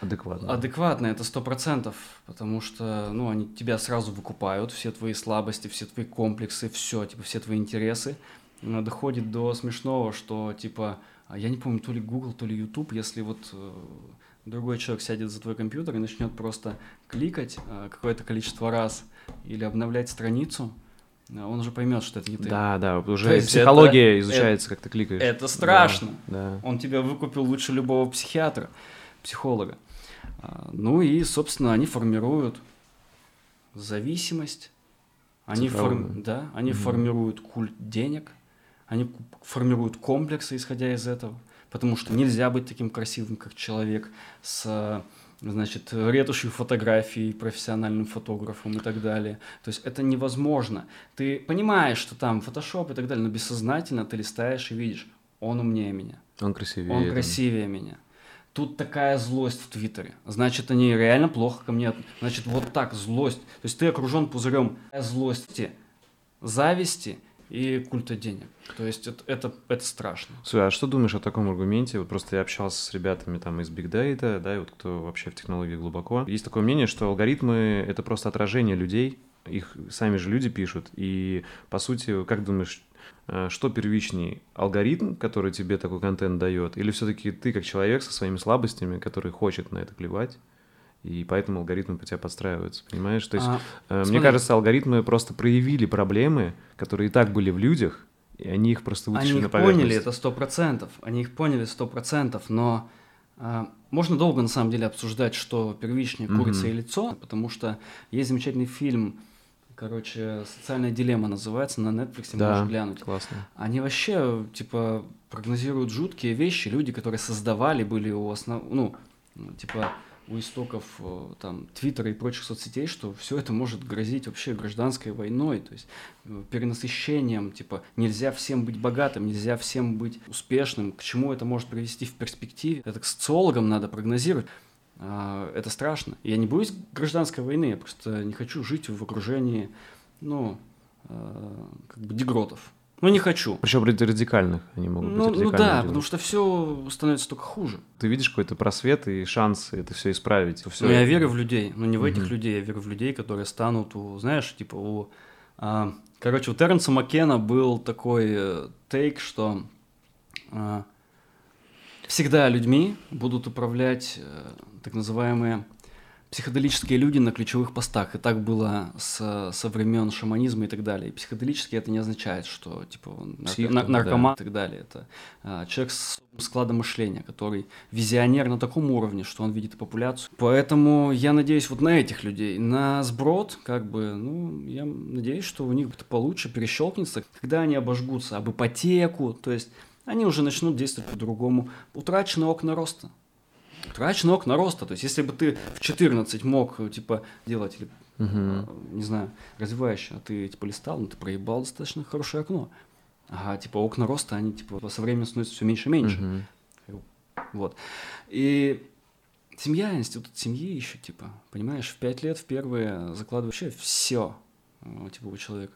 Адекватная. Адекватная, это сто процентов, потому что, ну, они тебя сразу выкупают, все твои слабости, все твои комплексы, все, типа, все твои интересы. Но доходит до смешного, что, типа, а я не помню, то ли Google, то ли YouTube, если вот э, другой человек сядет за твой компьютер и начнет просто кликать э, какое-то количество раз или обновлять страницу, он уже поймет, что это не ты. Да, да, уже психология это, изучается, это, как ты кликаешь. Это страшно. Да, да. Он тебя выкупил лучше любого психиатра, психолога. А, ну и, собственно, они формируют зависимость, Они, форм... да, они угу. формируют культ денег, они формируют комплексы, исходя из этого, потому что нельзя быть таким красивым, как человек, с значит, ретушью фотографий, профессиональным фотографом и так далее. То есть это невозможно. Ты понимаешь, что там фотошоп и так далее, но бессознательно ты листаешь и видишь, он умнее меня. Он красивее. Он красивее меня. Тут такая злость в Твиттере. Значит, они реально плохо ко мне. Значит, вот так злость. То есть ты окружен пузырем злости, зависти и культа денег. То есть это, это, это страшно. Слушай, а что думаешь о таком аргументе? Вот просто я общался с ребятами там из Big Data, да, и вот кто вообще в технологии глубоко. Есть такое мнение, что алгоритмы — это просто отражение людей, их сами же люди пишут. И, по сути, как думаешь, э, что первичней, алгоритм, который тебе такой контент дает, или все-таки ты как человек со своими слабостями, который хочет на это клевать? И поэтому алгоритмы по тебя подстраиваются, понимаешь? То есть, а, э, мне кажется, алгоритмы просто проявили проблемы, которые и так были в людях, и они их просто вытащили они на поверхность. Они поняли, это сто процентов, они их поняли сто процентов, но э, можно долго на самом деле обсуждать, что первичнее курица mm-hmm. и лицо, потому что есть замечательный фильм, короче, «Социальная дилемма» называется, на Netflix да, можешь глянуть. классно. Они вообще, типа, прогнозируют жуткие вещи, люди, которые создавали, были у основ... ну, типа, у истоков э, там Твиттера и прочих соцсетей, что все это может грозить вообще гражданской войной, то есть э, перенасыщением, типа нельзя всем быть богатым, нельзя всем быть успешным, к чему это может привести в перспективе. Это к социологам надо прогнозировать. А, это страшно. Я не боюсь гражданской войны, я просто не хочу жить в окружении, ну, э, как бы дегротов. Ну, не хочу. Причем радикальных они могут ну, быть. Ну да, делать. потому что все становится только хуже. Ты видишь какой-то просвет и шанс это все исправить. Все ну, я верю в людей, но не в этих людей, я верю в людей, которые станут у, знаешь, типа у... А, короче, у Терренса Маккена был такой э, тейк, что а, всегда людьми будут управлять э, так называемые психоделические люди на ключевых постах. И так было с, со времен шаманизма и так далее. И психоделический это не означает, что типа Псих, нар- наркоман да. и так далее. Это а, человек с складом мышления, который визионер на таком уровне, что он видит популяцию. Поэтому я надеюсь вот на этих людей. На сброд, как бы, ну, я надеюсь, что у них это получше перещелкнется, когда они обожгутся об ипотеку, то есть они уже начнут действовать по-другому. Утрачены окна роста трачный окна роста. То есть, если бы ты в 14 мог, типа, делать, или, угу. не знаю, развивающее, а ты, типа, листал, ну, ты проебал достаточно хорошее окно. Ага, типа, окна роста, они, типа, со временем становятся все меньше и меньше. Угу. Вот. И семья, институт семьи еще, типа, понимаешь, в 5 лет в первые закладываешь вообще все, типа, у человека.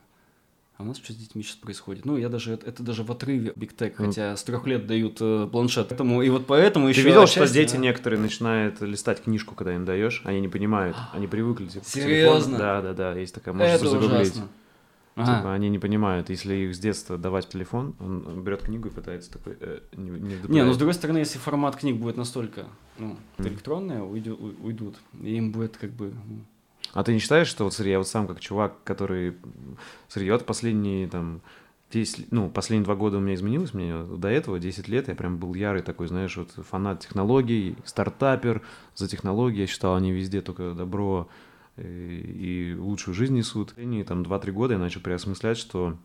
А у нас что с детьми сейчас происходит? Ну, я даже, это, это даже в отрыве Big Tech, ну, хотя с трех лет дают э, планшет. Поэтому, и вот поэтому еще... Ты видел, отчасти, что дети да? некоторые начинают листать книжку, когда им даешь, они не понимают, они привыкли, типа, Серьезно? Да, да, да, есть такая, можешь это загуглить. Ужасно. Ага. Типа, они не понимают, если их с детства давать телефон, он берет книгу и пытается такой э, не, не Не, но с другой стороны, если формат книг будет настолько ну, mm. электронный, уйдут, уйдут, и им будет как бы ну, а ты не считаешь, что вот, смотри, я вот сам как чувак, который... Смотри, вот последние там 10, ну, последние два года у меня изменилось мне До этого, 10 лет, я прям был ярый такой, знаешь, вот фанат технологий, стартапер за технологии. Я считал, они везде только добро и, э, и лучшую жизнь несут. И там 2-3 года я начал переосмыслять, что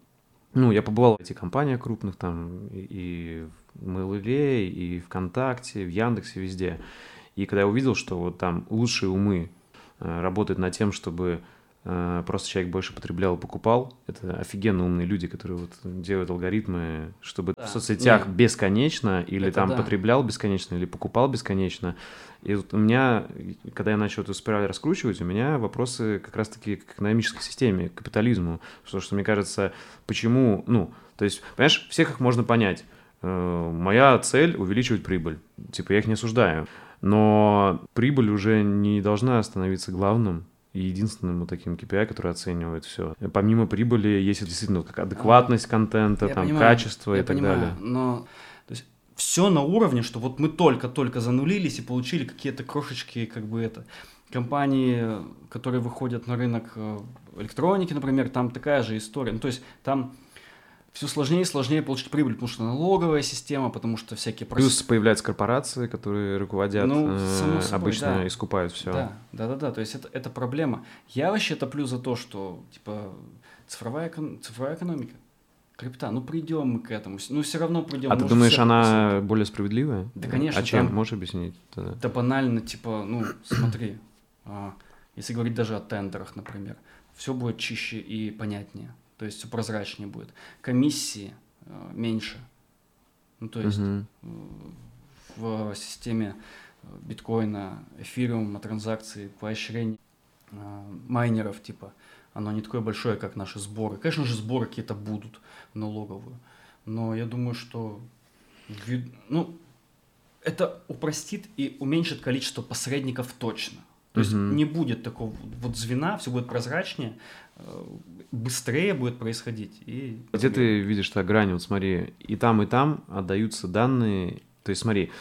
ну, я побывал в этих компаниях крупных, там, и, в Mail.ru, и ВКонтакте, в Яндексе, везде. И когда я увидел, что вот там лучшие умы Э, работает над тем, чтобы э, просто человек больше потреблял и покупал. Это офигенно умные люди, которые вот делают алгоритмы, чтобы да. в соцсетях Нет. бесконечно или это там да. потреблял бесконечно или покупал бесконечно. И вот у меня, когда я начал эту спираль раскручивать, у меня вопросы как раз-таки к экономической системе, к капитализму. Потому что мне кажется, почему, ну, то есть, понимаешь, всех их можно понять. Э, моя цель увеличивать прибыль. Типа, я их не осуждаю. Но прибыль уже не должна становиться главным и единственным вот таким KPI, который оценивает все. Помимо прибыли есть действительно как адекватность контента, я там понимаю, качество и так понимаю, далее. Но то есть, все на уровне, что вот мы только-только занулились и получили какие-то крошечки, как бы это компании, которые выходят на рынок э, электроники, например, там такая же история. Ну, то есть там все сложнее и сложнее получить прибыль, потому что налоговая система, потому что всякие... Плюс появляются корпорации, которые руководят, Ну, э, собой, обычно да. искупают все. Да, да, да, да. То есть это, это проблема. Я вообще топлю за то, что типа цифровая, цифровая экономика, крипта, ну придем мы к этому, ну все равно придем. А ты думаешь, она подписывают. более справедливая? Да, конечно, А чем? там- Можешь объяснить? тогда? Да банально, типа, ну смотри, а, если говорить даже о тендерах, например, все будет чище и понятнее, то есть все прозрачнее будет. Комиссии э, меньше. Ну то есть Мгм. в системе э, биткоина, эфириума, транзакций, поощрений майнеров, типа, оно не такое большое, как наши сборы. Конечно же, сборы какие-то будут в налоговую, но я думаю, что ну, это упростит и уменьшит количество посредников точно. То есть Мгм. не будет такого вот звена, все будет прозрачнее, э, быстрее будет происходить. И Где ты видишь так грань? Вот смотри, и там, и там отдаются данные. То есть смотри,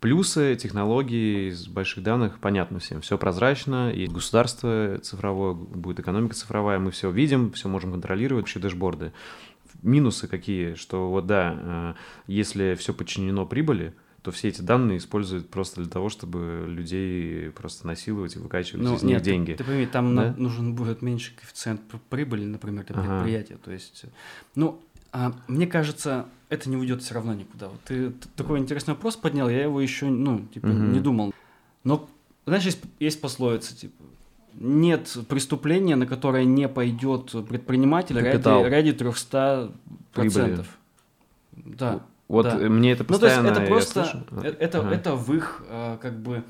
плюсы технологий из больших данных понятно всем. Все прозрачно, и государство цифровое, будет экономика цифровая, мы все видим, все можем контролировать, вообще дэшборды. Минусы какие? Что вот да, э, если все подчинено прибыли, то все эти данные используют просто для того, чтобы людей просто насиловать и выкачивать Ну, из них нет, ты- деньги. Ты, пойми, там Да? нужен будет меньше коэффициент прибыли, например, для Ага. предприятия. То есть, ну, а, мне кажется, это не уйдет все равно никуда. Вот ты, т- такой интересный вопрос поднял, я его еще, ну, типа, Мгм. не думал. Но, знаешь, есть, есть пословица, типа, нет преступления, на которое не пойдет предприниматель ради, Капитал. ради 300 процентов. Да. Вот да. э, мне это Ну, то есть постоянно... это просто, э- это, Ага. это в их, э, как бы,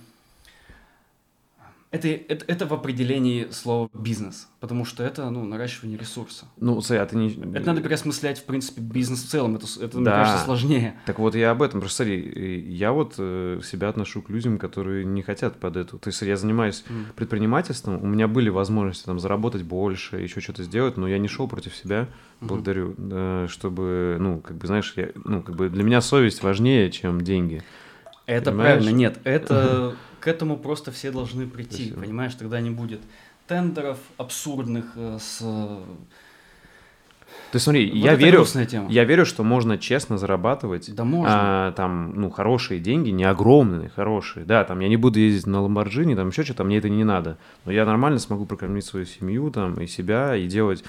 это, это, это в определении слова бизнес, потому что это, ну, наращивание ресурса. Ну, смотри, а ты не... Это надо переосмыслять, в принципе, бизнес в целом, это, это мне Да. кажется, сложнее. Так вот я об этом, просто смотри, я вот э, себя отношу к людям, которые не хотят под эту. То есть я занимаюсь М. предпринимательством, у меня были возможности там заработать больше, еще что-то сделать, но я не шел против себя, благодарю, э, чтобы, ну, как бы, знаешь, я, ну, как бы для меня совесть важнее, чем деньги. Это Понимаешь? правильно, нет, это к этому просто все должны прийти, Спасибо. понимаешь, тогда не будет тендеров абсурдных э, с... э, То есть смотри, вот я верю, тема. я верю, что можно честно зарабатывать, Да можно. а, там, ну, хорошие деньги, не огромные, хорошие. Да, там, я не буду ездить на Ламборджини, там, еще что-то, мне это не надо. Но я нормально смогу прокормить свою семью, там, и себя, и делать...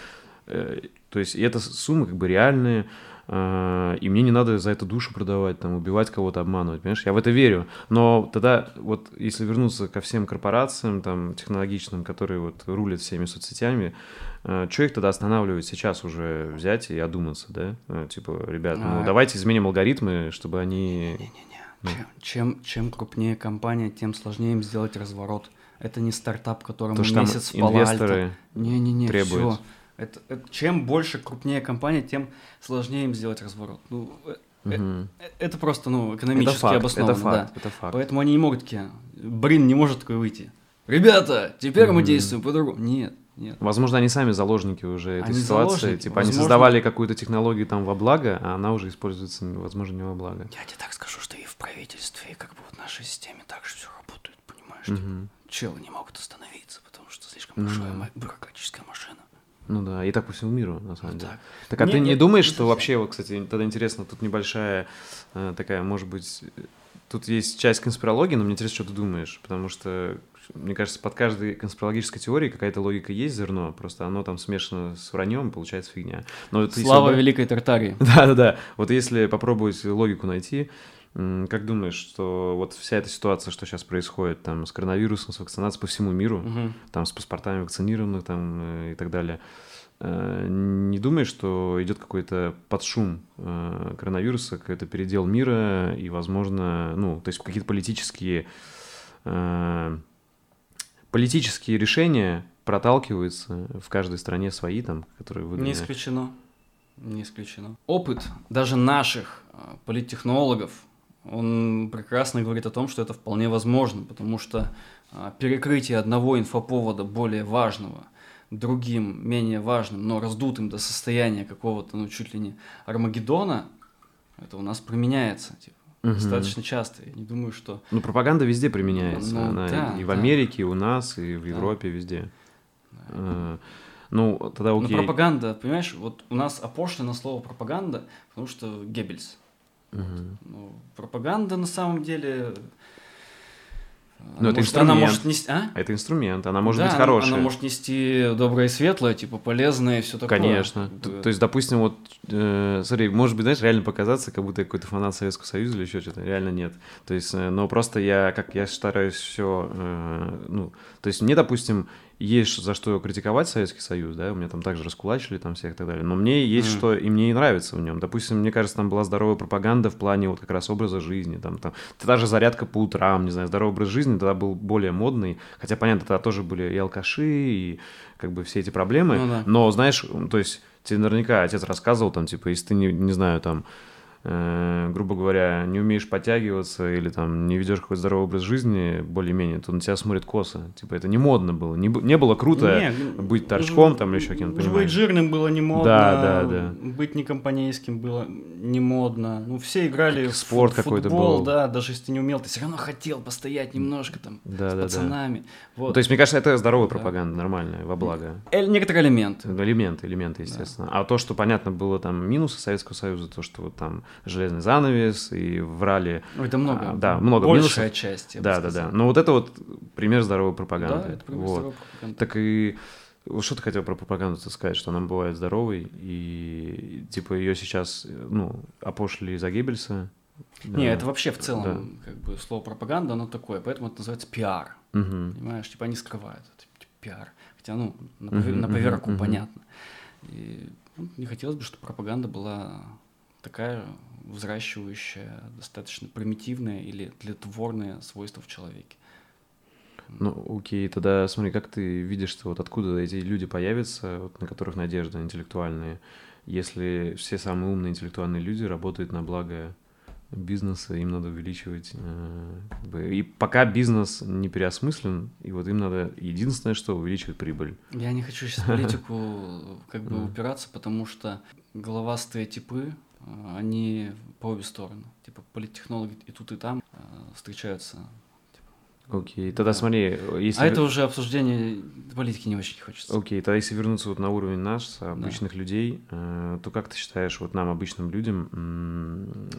э, то есть, и это суммы как бы реальные, и мне не надо за это душу продавать, там, убивать кого-то, обманывать, понимаешь? Я в это верю. Но тогда, вот, если вернуться ко всем корпорациям, там, технологичным, которые вот рулят всеми соцсетями, что их тогда останавливает сейчас уже взять и одуматься, да? Э, Типа, ребят, ну, А. давайте изменим алгоритмы, чтобы они... Не-не-не. Ну. Чем, чем, чем крупнее компания, тем сложнее им сделать разворот. Это не стартап, которому То, что там месяц Пало-Альто. инвесторы Не-не-не, требуют. все. Это, это- чем больше крупнее компания, тем сложнее им сделать разворот. Ну, э, это просто ну, Это экономически факт, обосновано. это факт, да. это факт. Поэтому они не могут такие. Брин не может такой выйти. Ребята, теперь мы Мгм. действуем по-другому. Нет, нет. Возможно, они сами заложники уже этой Они ситуации. заложники. Типа, они Возможно- создавали какую-то технологию там во благо, а она уже используется, возможно, не во благо. Я тебе так скажу, что и в правительстве, и как бы в нашей системе так же все работает, понимаешь? Мгм. Челы не могут остановиться, потому что слишком большая ма- бюрократическая машина. Ну да, и так по всему миру, на самом деле. так. Так а Не, ты не я- думаешь, не что совсем. вообще, вот, кстати, тогда интересно, тут небольшая э, такая, может быть, тут есть часть конспирологии, но мне интересно, что ты думаешь, потому что, мне кажется, под каждой конспирологической теорией какая-то логика есть зерно, просто оно там смешано с враньем, получается фигня. Но вот если Слава бы- Великой Тартарии. Да-да-да. Вот если попробовать логику найти, как думаешь, что вот вся эта ситуация, что сейчас происходит там с коронавирусом, с вакцинацией по всему миру, Мгм. там с паспортами вакцинированных там э, и так далее, э, не думаешь, что идет какой-то подшум э, коронавируса, какой-то передел мира и, возможно, ну, то есть какие-то политические политические решения проталкиваются в каждой стране свои там, которые Не выгодны. исключено. Не исключено. Опыт даже наших политтехнологов, он прекрасно говорит о том, что это вполне возможно, потому что а, перекрытие одного инфоповода более важного другим, менее важным, но раздутым до состояния какого-то, ну, чуть ли не Армагеддона, это у нас применяется, типа, Мгм. достаточно часто. Я не думаю, что... Ну, пропаганда везде применяется. Ну, Она да, и в да. Америке, и у нас, и в Да. Европе, везде. Э, Ну, тогда Ну, окей. пропаганда, понимаешь, вот у нас опошлено слово пропаганда, потому что Геббельс. Мгм. Ну, пропаганда на самом деле... э, Ну, это может, она инструмент. может нести... А? Это инструмент, она может Да, быть хорошая. Она может нести доброе и светлое, типа полезное и все такое. Конечно. Как Т- бы. То есть, допустим, вот, э, смотри, может быть, знаешь, реально показаться, как будто я какой-то фанат Советского Союза или еще что-то. Реально нет. То есть, э, но просто я, как я стараюсь все, ну, то есть мне, допустим, есть за что критиковать Советский Союз, да, у меня там также раскулачили там всех и так далее, но мне есть Мгм. что, и мне и нравится в нем. Допустим, мне кажется, там была здоровая пропаганда в плане вот как раз образа жизни, там, там, даже зарядка по утрам, не знаю, здоровый образ жизни тогда был более модный, хотя, понятно, тогда тоже были и алкаши, и как бы все эти проблемы, Ну да. но, знаешь, то есть тебе наверняка отец рассказывал, там, типа, если ты, не, не знаю, там, э, грубо говоря, не умеешь подтягиваться или там не ведешь какой-то здоровый образ жизни более-менее, то на тебя смотрят косо. Типа, это не модно было. Не, не было круто Не, быть ж- торчком там или еще кем-то, ж понимаешь? Быть жирным было не модно. Да, да, да. Быть некомпанейским было не модно. Ну, все играли в Спорт какой-то футбол, был. да, даже если ты не умел, ты все равно хотел постоять немножко там Да, с да, да. Вот. То есть, мне кажется, это здоровая Да. пропаганда, нормальная, во благо. Э, Некоторые элементы. Элементы, элементы, естественно. А то, что, понятно, было там минусы Советского Союза, то, что вот там железный занавес и врали. Это много. А, да, много Большая минусов. часть, я бы Да, да, да. сказал. Но вот это вот пример здоровой Да, пропаганды. это пример Вот. здоровой пропаганды. Так и что ты хотел про пропаганду сказать, что она бывает здоровой, и типа ее сейчас, ну, опошлили за Геббельса. Не, Да. это вообще в целом, как бы, слово пропаганда, оно такое, поэтому это называется пиар. Мгм. Понимаешь, типа они скрывают это, типа, пиар. Хотя, ну, на, Мгм, на поверку мгм. понятно. И ну, не хотелось бы, чтобы пропаганда была такая взращивающая, достаточно примитивная или тлетворные свойства в человеке. Ну, окей, тогда смотри, как ты видишь, что вот откуда эти люди появятся, вот, на которых надежда интеллектуальные, если все самые умные интеллектуальные люди работают на благо бизнеса, им надо увеличивать. э, как бы, и пока бизнес не переосмыслен, и вот им надо единственное, что увеличивать прибыль. Я не хочу сейчас политику как бы упираться, потому что головастые типы, э, они по обе стороны. Типа политтехнологи и тут, и там э, встречаются. Окей, тогда Да. смотри, если... А это уже обсуждение политики не очень хочется. Окей, тогда если вернуться вот на уровень нас, обычных людей, э, то как ты считаешь, вот нам, обычным людям,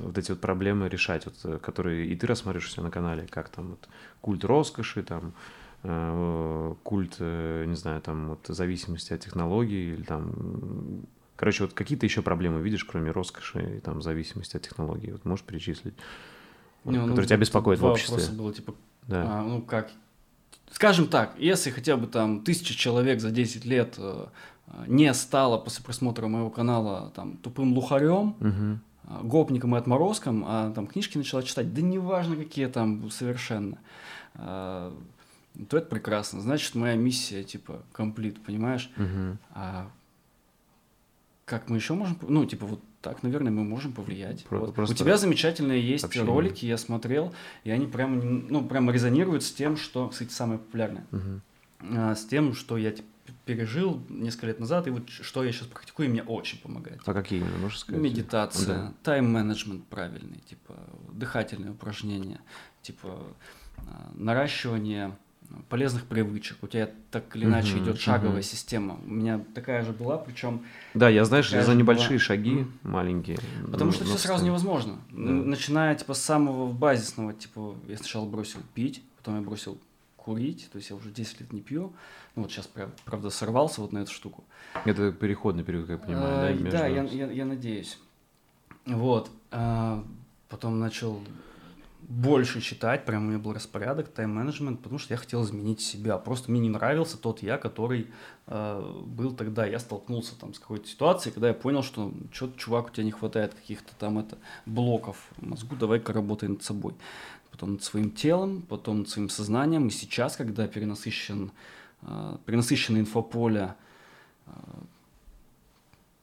вот эти вот проблемы решать, вот, э, которые и ты рассматриваешь себя на канале, как там вот культ роскоши, там э, культ, не знаю, там вот зависимости от технологий, или там, короче, вот какие-то еще проблемы видишь, кроме роскоши и там зависимости от технологий, вот можешь перечислить, вот, Не, ну, которые тебя беспокоят в два обществе? вопроса было, типа, Да. а, ну как, скажем так, если хотя бы там тысяча человек за 10 лет э, не стало после просмотра моего канала там тупым лухарем, а, гопником и отморозком, а там книжки начала читать, да неважно какие там совершенно, а, то это прекрасно. Значит, моя миссия типа комплит, понимаешь? Мгм. А как мы еще можем, ну типа вот так, наверное, мы можем повлиять. Про- Вот. просто У тебя замечательные есть общение. ролики, я смотрел, и они прямо, не- ну прямо резонируют с тем, что, кстати, самое популярное, Мгм. а, с тем, что я типа, пережил несколько лет назад, и вот что я сейчас практикую, и мне очень помогает. А какие, именно, можешь сказать? Медитация, Да. тайм-менеджмент правильный, типа дыхательные упражнения, типа а, наращивание полезных привычек. У тебя так или иначе Мгм, идет шаговая мгм. система. У меня такая же была, причем Да, я, знаешь, за небольшие была. шаги, маленькие. Потому ну, что все сразу невозможно. Да. Начиная типа с самого базисного, типа я сначала бросил пить, потом я бросил курить, то есть я уже 10 лет не пью. Ну вот сейчас, правда, сорвался вот на эту штуку. Это переходный период, как я понимаю, А, да? между- Да, я, я- я надеюсь. Вот. а, Потом начал больше читать, прям у меня был распорядок, тайм-менеджмент, потому что я хотел изменить себя. Просто мне не нравился тот я, который э, был тогда. Я столкнулся там с какой-то ситуацией, когда я понял, что что-то, чувак, у тебя не хватает каких-то там это блоков мозгу, давай-ка работай над собой. Потом над своим телом, потом над своим сознанием. И сейчас, когда перенасыщен, э, перенасыщено инфополе э,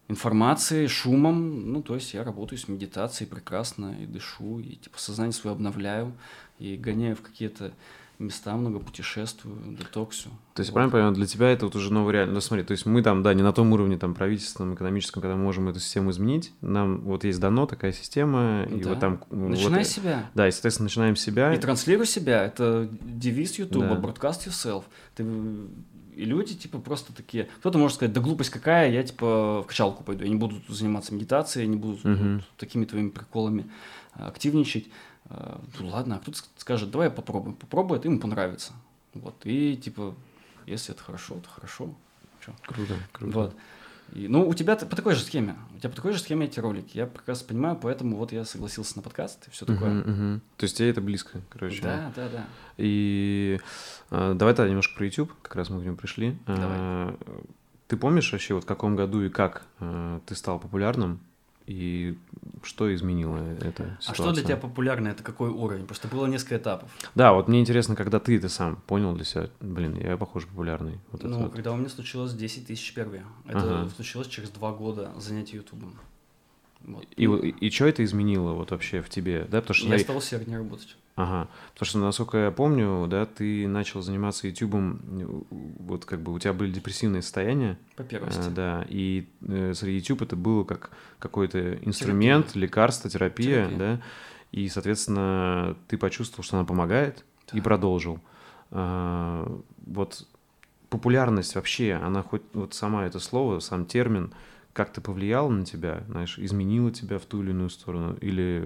информацией, шумом, ну, то есть я работаю с медитацией прекрасно и дышу, и типа сознание свое обновляю, и гоняю в какие-то места много путешествую, детоксю. То есть, вот. правильно понимаю, для тебя это вот уже новый реальность. Ну, смотри, то есть мы там, да, не на том уровне там правительственном, экономическом, когда мы можем эту систему изменить. Нам вот есть дано такая система, и да. вот там... Начинай вот, себя. Да, и, соответственно, начинаем себя. И транслируй себя. Это девиз YouTube, да. broadcast yourself. Ты и люди, типа, просто такие... Кто-то может сказать, да глупость какая, я, типа, в качалку пойду, я не буду заниматься медитацией, я не буду uh-huh. вот, такими твоими приколами а, активничать. А, ну ладно, а кто-то скажет, давай попробуем. Попробует, ему понравится. Вот, и, типа, если это хорошо, то хорошо. Чё? Круто, круто. Вот. И, ну, у тебя по такой же схеме. У тебя по такой же схеме эти ролики. Я прекрасно понимаю, поэтому вот я согласился на подкаст и все такое. Uh-huh, uh-huh. То есть тебе это близко, короче. Да, да, да. И э, давай тогда немножко про YouTube, как раз мы к нему пришли. Давай. Э, ты помнишь вообще, вот в каком году и как э, ты стал популярным? И что изменило это А что для тебя популярно? Это какой уровень? Просто было несколько этапов. Да, вот мне интересно, когда ты это сам понял для себя, блин, я, похож, популярный. Вот ну, вот. когда у меня случилось 10 тысяч первые. Это ага. случилось через два года занятия Ютубом. Вот. И, и, и что это изменило вот вообще в тебе? Да? Потому что я на... стал усерднее работать. Ага. Потому что, насколько я помню, да, ты начал заниматься Ютубом, вот как бы у тебя были депрессивные состояния. По первости. А, да, и э, среди YouTube это было как какой-то инструмент, терапия. лекарство, терапия, терапия, да, и, соответственно, ты почувствовал, что она помогает, да. и продолжил. А, вот популярность вообще, она хоть вот сама это слово, сам термин, как-то повлияла на тебя, знаешь, изменила тебя в ту или иную сторону, или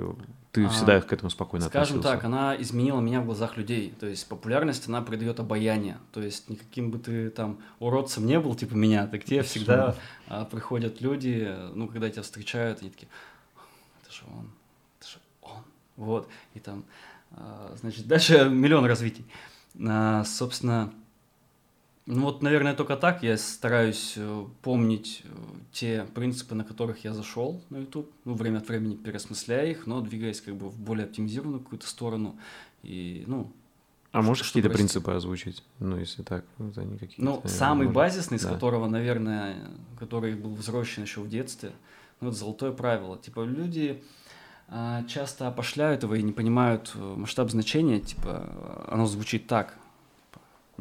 ты а, всегда к этому спокойно скажем относился? Скажем так, она изменила меня в глазах людей, то есть популярность, она придает обаяние, то есть никаким бы ты там уродцем не был, типа меня, так тебе всегда а, приходят люди, ну, когда тебя встречают, они такие, это же он, это же он, вот, и там, а, значит, дальше миллион развитий. А, собственно, ну вот, наверное, только так я стараюсь э, помнить э, те принципы, на которых я зашел на YouTube, ну, время от времени переосмысляя их, но двигаясь как бы в более оптимизированную какую-то сторону. И, ну, а можешь какие-то принципы озвучить? Ну, если так, вот они какие-то. Ну, самый может... базисный, да. с которого, наверное, который был взросшен еще в детстве, ну, это золотое правило. Типа, люди а, часто опошляют его и не понимают э, масштаб значения. Типа, оно звучит так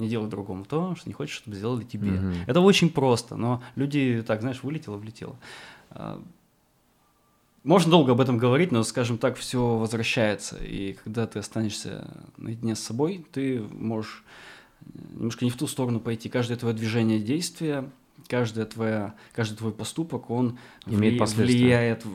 не делай другому то, что не хочешь, чтобы сделали тебе. Mm-hmm. Это очень просто, но люди так, знаешь, вылетело, влетело. А, можно долго об этом говорить, но, скажем так, все возвращается. И когда ты останешься наедине с собой, ты можешь немножко не в ту сторону пойти. Каждое твое движение, действие, каждая твоя, каждый твой поступок, он Имеет вли, влияет.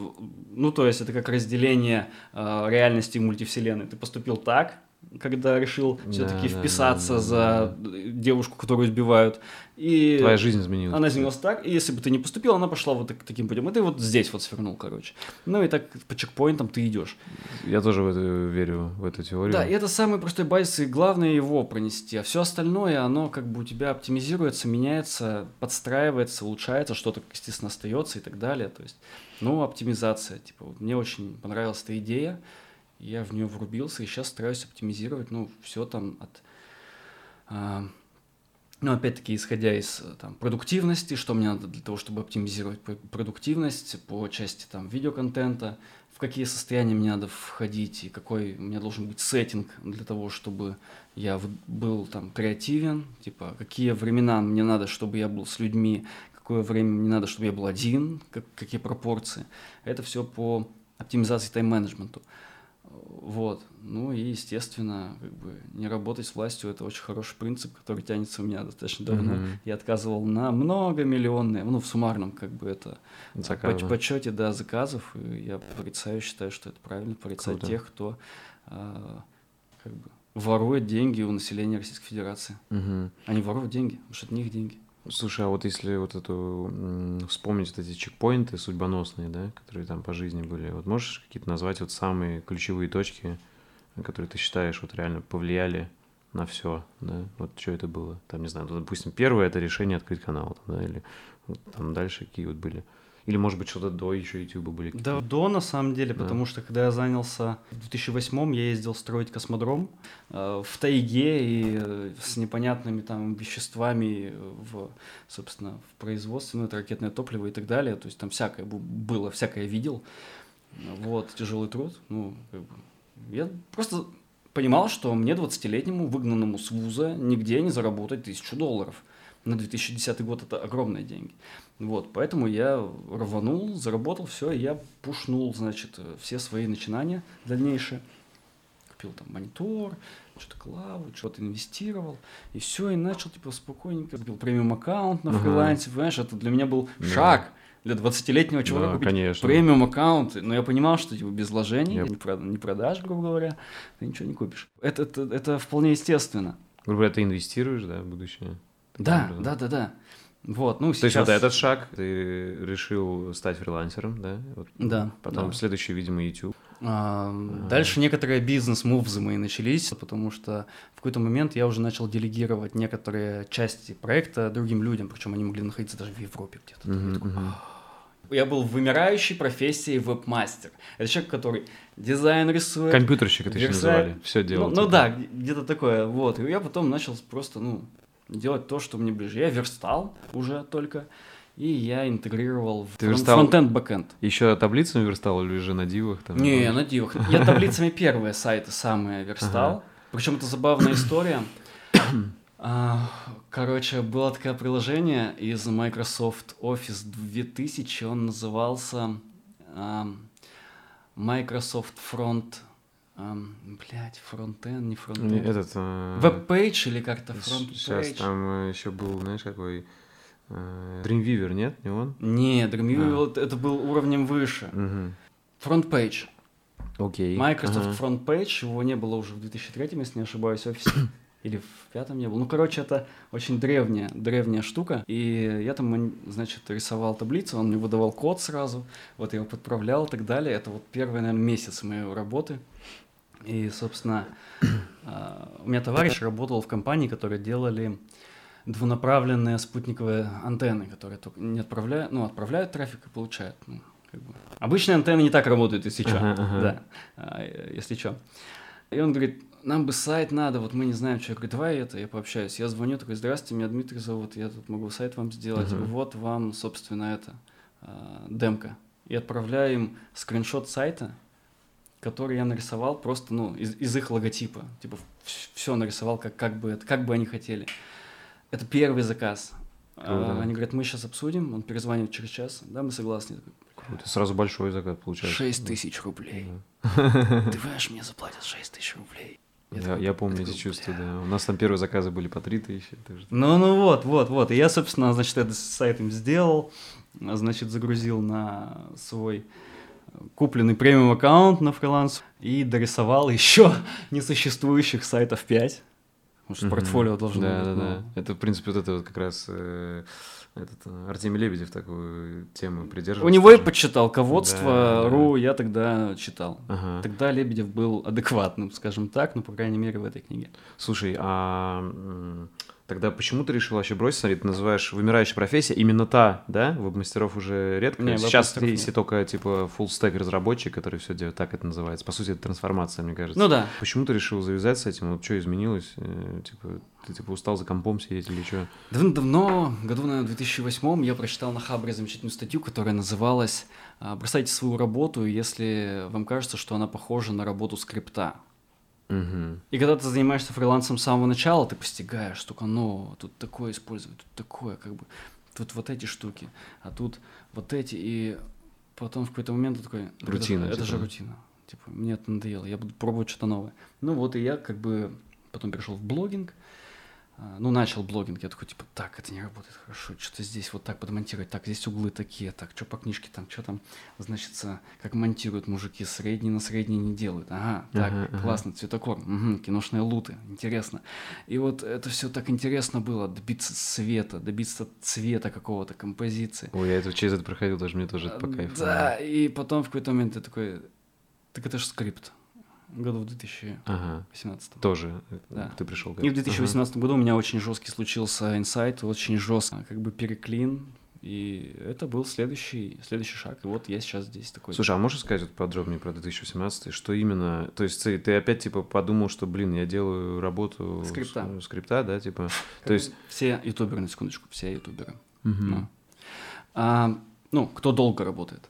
Ну, то есть это как разделение э, реальности мультивселенной. Ты поступил так, когда решил да, все-таки да, вписаться да, да, за да. девушку, которую избивают. И Твоя жизнь изменилась. Она изменилась так, и если бы ты не поступил, она пошла вот так, таким путем. И ты вот здесь вот свернул, короче. Ну и так по чекпоинтам ты идешь. Я тоже в это верю, в эту теорию. Да, и это самый простой базис, и главное его пронести. А все остальное, оно как бы у тебя оптимизируется, меняется, подстраивается, улучшается, что-то, естественно, остается и так далее. То есть, ну, оптимизация. Типа, мне очень понравилась эта идея я в нее врубился и сейчас стараюсь оптимизировать, ну, все там от... А, ну, опять-таки, исходя из там, продуктивности, что мне надо для того, чтобы оптимизировать продуктивность по части там видеоконтента, в какие состояния мне надо входить и какой у меня должен быть сеттинг для того, чтобы я был там креативен, типа какие времена мне надо, чтобы я был с людьми, какое время мне надо, чтобы я был один, как, какие пропорции. Это все по оптимизации тайм-менеджменту. Вот. Ну и, естественно, как бы не работать с властью это очень хороший принцип, который тянется у меня достаточно давно. Mm-hmm. Я отказывал на много миллионные, ну, в суммарном, как бы это Заказы. по подсчете да, заказов. И я порицаю, считаю, что это правильно порицать Круто. тех, кто а, как бы ворует деньги у населения Российской Федерации. Mm-hmm. Они воруют деньги, потому что это не их деньги. Слушай, а вот если вот эту вспомнить вот эти чекпоинты судьбоносные, да, которые там по жизни были, вот можешь какие-то назвать вот самые ключевые точки, которые ты считаешь вот реально повлияли на все, да? Вот что это было? Там, не знаю, допустим, первое это решение открыть канал, да, или вот там дальше какие вот были. Или, может быть, что-то до еще YouTube были? Да, до, на самом деле, да. потому что, когда я занялся в 2008-м, я ездил строить космодром э, в тайге и э, с непонятными там веществами в, собственно, в производстве, ну, это ракетное топливо и так далее, то есть там всякое было, всякое видел. Вот, тяжелый труд, ну, как бы, я просто понимал, что мне 20-летнему, выгнанному с вуза, нигде не заработать тысячу долларов. На 2010 год это огромные деньги. Вот, поэтому я рванул, заработал все, я пушнул, значит, все свои начинания дальнейшие. Купил там монитор, что-то клаву, что-то инвестировал, и все, и начал, типа, спокойненько, купил премиум аккаунт на фрилансе, понимаешь, это для меня был Да. шаг для 20-летнего человека Да, купить конечно. премиум аккаунт, но я понимал, что типа без вложений, Yep. не, не продашь, грубо говоря, ты ничего не купишь. Это, это, это вполне естественно. Грубо говоря, ты инвестируешь, да, в будущее? Да, образом. да, да, да. Вот, ну То есть сейчас... вот этот шаг, ты решил стать фрилансером, да? Вот. Да, Потом да. следующий, видимо, YouTube. А, Дальше некоторые бизнес-мувзы мои начались, потому что в какой-то момент я уже начал делегировать некоторые части проекта другим людям, причем они могли находиться даже в Европе где-то. Я такой, мгм. Я был в вымирающей профессии веб-мастер. Это человек, который дизайн рисует. Компьютерщик это еще Версаль. называли. Все делал. Ну, ну да, где-то такое. Вот. И я потом начал просто, ну, делать то, что мне ближе. Я верстал уже только, и я интегрировал в Ты верстал? фронтенд бэкэнд. Еще таблицами верстал или же на дивах? Там, Не, ну, на дивах. Я таблицами первые сайты самые верстал. Причем это забавная история. А, Короче, было такое приложение из Microsoft Office 2000, он назывался Microsoft Front... ам, Блядь, Frontend, не Frontend. Этот... э, Веб-пейдж или как-то Сейчас FrontPage? там еще был, знаешь, какой... э, Dreamweaver, нет? Не он? Не, Dreamweaver А. это был уровнем выше. FrontPage. Окей. Microsoft Ага. Front Page, его не было уже в 2003, если не ошибаюсь, офисе. Или в пятом не было. Ну, короче, это очень древняя, древняя штука. И я там, значит, рисовал таблицу, он мне выдавал код сразу. Вот я его подправлял и так далее. Это вот первый, наверное, месяц моей работы. И, собственно, а, у меня товарищ работал в компании, которые делали двунаправленные спутниковые антенны, которые только не отправляют, ну, отправляют трафик и получают. Ну, как бы. Обычные антенны не так работают, если что. Ага, ага. Да, а, если что. И он говорит, нам бы сайт надо, вот мы не знаем, что. Я говорю, давай это, я пообщаюсь. Я звоню, такой, здравствуйте, меня Дмитрий зовут, я тут могу сайт вам сделать. Мгм. Вот вам, собственно, это, а, демка. И отправляю им скриншот сайта, который я нарисовал просто, ну, из, из их логотипа. Типа, все нарисовал, как, как, бы, как бы они хотели. Это первый заказ. А, Круто. Они говорят, мы сейчас обсудим, он перезвонит через час. Да, мы согласны. Я Круто. Сразу большой заказ получается. 6 тысяч рублей. Да. Ты понимаешь, мне заплатят 6 тысяч рублей. Я, такой- я помню я эти чувства, бля. да. У нас там первые заказы были по 3 тысячи. Ну, ну вот, вот, вот. И я, собственно, значит, этот сайт им сделал, значит, загрузил на свой купленный премиум аккаунт на фриланс и дорисовал еще несуществующих сайтов 5. Потому что Мгм. портфолио должно да, быть. Да, ну, да. Это, в принципе, вот это вот как раз э, этот, э, Артемий Лебедев такую тему придерживался. У него тоже. почитал Да, ководство, да. ру, я тогда читал. Ага. Тогда Лебедев был адекватным, скажем так, ну, по крайней мере, в этой книге. Слушай, а тогда почему ты решил вообще бросить? Смотри, ты называешь вымирающая профессия, именно та, да? Веб-мастеров уже редко. Не, Сейчас если только типа full stack разработчик, который все делает, так это называется. По сути, это трансформация, мне кажется. Ну да. Почему ты решил завязать с этим? Вот что изменилось? Э, Типа, ты типа устал за компом сидеть или что? Давно, году, наверное, в 2008 я прочитал на Хабре замечательную статью, которая называлась а, «Бросайте свою работу, если вам кажется, что она похожа на работу скрипта». Угу. И когда ты занимаешься фрилансом с самого начала, ты постигаешь столько нового, тут такое использовать, тут такое, как бы, тут вот эти штуки, а тут вот эти, и потом в какой-то момент ты такой... «Так Рутина, Это, же- это же типа. рутина. Типа, мне это надоело, я буду пробовать что-то новое. Ну вот и я как бы потом перешел в блогинг, ну, начал блогинг, я такой, типа, так, это не работает хорошо, что-то здесь вот так подмонтировать, так, здесь углы такие, так, что по книжке там, что там, значит, как монтируют мужики, средний на средний не делают, ага, так, Ага, ага. классно, цветокор, мгм, киношные луты, интересно. И вот это все так интересно было, добиться цвета, добиться цвета какого-то, композиции. Ой, я это, через это проходил, даже мне тоже это по кайфу. Да, и потом в какой-то момент ты такой, так это же скрипт, году в 2018. Ага. Тоже э, Да. ты пришел к И в этому. 2018 году у меня очень жесткий случился инсайт, очень жестко, как бы переклин, и это был следующий, следующий шаг. И вот я сейчас здесь такой. Слушай, а можешь сказать вот подробнее про 2018? Что именно? То есть ты, ты опять типа подумал, что, блин, я делаю работу с- Скрипта. скрипта, да, типа. Как То есть. все ютуберы, на секундочку, все ютуберы. Мгм. Ну. А, ну, кто долго работает.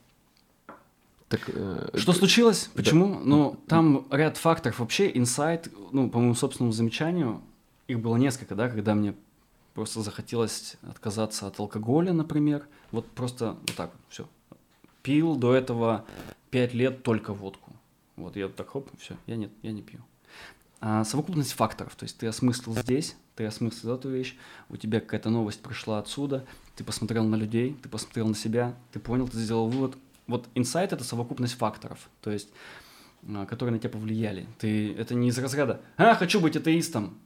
Так, э, что случилось? Почему? Да. Ну, там ряд факторов. Вообще, инсайт, ну, по моему собственному замечанию, их было несколько, да, когда мне просто захотелось отказаться от алкоголя, например. Вот просто вот так вот, все. Пил до этого пять лет только водку. Вот я так хоп, все, я нет, я не пью. А, совокупность факторов, то есть ты осмыслил здесь, ты осмыслил эту вещь, у тебя какая-то новость пришла отсюда, ты посмотрел на людей, ты посмотрел на себя, ты понял, ты сделал вывод. Вот инсайт — это совокупность факторов, то есть а, которые на тебя повлияли. Ты, это не из разряда «А, хочу быть атеистом!»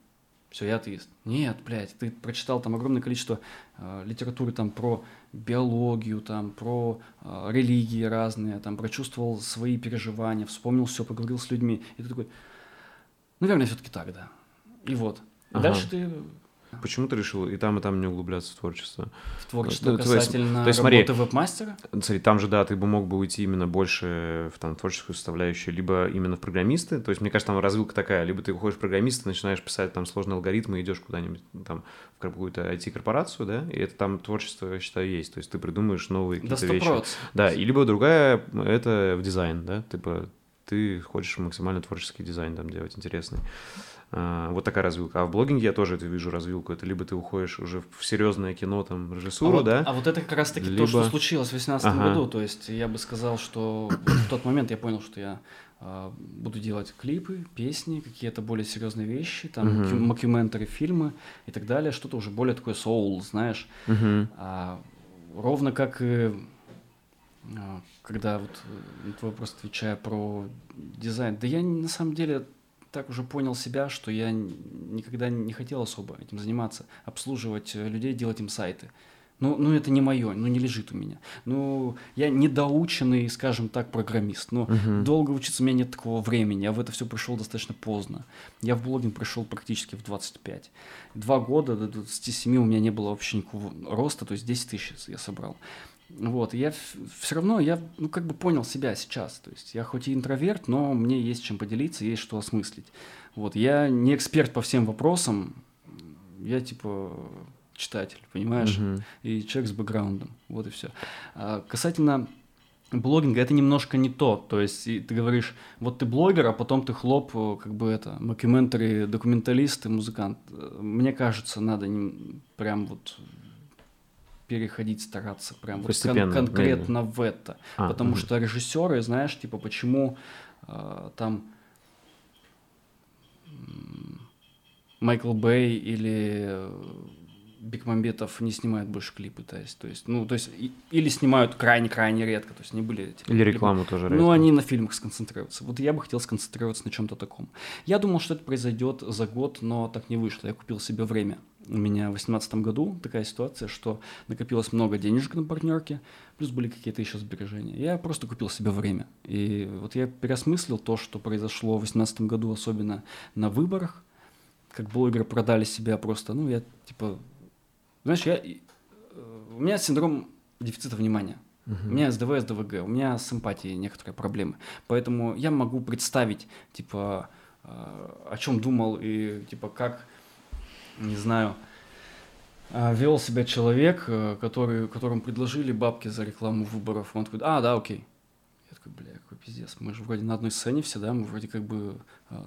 Все, я атеист. Нет, блядь, ты прочитал там огромное количество э, литературы там про биологию, там про э, религии разные, там прочувствовал свои переживания, вспомнил все, поговорил с людьми. И ты такой, наверное, все-таки так, да. И вот. Ага. Дальше ты Почему ты решил и там, и там не углубляться в творчество? В творчество касательно то есть, работы смотри, веб-мастера? Смотри, там же, да, ты бы мог бы уйти именно больше в там, творческую составляющую, либо именно в программисты. То есть, мне кажется, там развилка такая. Либо ты уходишь в программиста, начинаешь писать там сложные алгоритмы, идешь куда-нибудь там в какую-то IT-корпорацию, да, и это там творчество, я считаю, есть. То есть, ты придумаешь новые какие-то да, вещи. Да, и либо другая, это в дизайн, да, типа ты хочешь максимально творческий дизайн там делать интересный. А, вот такая развилка. А в блогинге я тоже это вижу развилку. Это либо ты уходишь уже в серьезное кино, там, режиссуру, а вот, да? А вот это как раз-таки либо... то, что случилось в 2018 ага. году. То есть я бы сказал, что в тот момент я понял, что я э, буду делать клипы, песни, какие-то более серьезные вещи, там, угу. мокюментари, фильмы и так далее. Что-то уже более такое soul, знаешь. Угу. А, ровно как и когда вот на твой вопрос отвечая про дизайн, да я на самом деле так уже понял себя, что я никогда не хотел особо этим заниматься, обслуживать э, людей, делать им сайты. Ну, ну это не мое, ну не лежит у меня. Ну, я недоученный, скажем так, программист. Но uh-huh. долго учиться у меня нет такого времени. Я в это все пришел достаточно поздно. Я в блогинг пришел практически в 25. Два года до 27 у меня не было вообще никакого роста, то есть 10 тысяч я собрал. Вот, я все равно, я, ну, как бы понял себя сейчас. То есть я хоть и интроверт, но мне есть чем поделиться, есть что осмыслить. Вот, я не эксперт по всем вопросам, я типа читатель, понимаешь, uh-huh. и человек с бэкграундом, вот и все. А касательно блогинга, это немножко не то, то есть ты говоришь, вот ты блогер, а потом ты хлоп, как бы это, мокюментари, документалист и музыкант. Мне кажется, надо не, прям вот переходить, стараться прям вот кон- конкретно в это. А, Потому угу. что режиссеры, знаешь, типа, почему э, там Майкл Бэй или Бекмамбетов не снимают больше клипы, то есть, то есть, ну, то есть, и, или снимают крайне-крайне редко, то есть, не были эти Или рекламу клипы. тоже редко. Ну, они на фильмах сконцентрируются. Вот я бы хотел сконцентрироваться на чем-то таком. Я думал, что это произойдет за год, но так не вышло. Я купил себе время. У меня в 2018 году такая ситуация, что накопилось много денежек на партнерке, плюс были какие-то еще сбережения. Я просто купил себе время. И вот я переосмыслил то, что произошло в 2018 году, особенно на выборах, как блогеры продали себя просто, ну, я, типа, знаешь, я, э, у меня синдром дефицита внимания. Uh-huh. У меня СДВ, СДВГ, у меня с эмпатией некоторые проблемы. Поэтому я могу представить, типа, э, о чем думал и, типа, как, не знаю, э, вел себя человек, который, которому предложили бабки за рекламу выборов. Он такой, а, да, окей. Я такой, бля, какой пиздец. Мы же вроде на одной сцене все, да, мы вроде как бы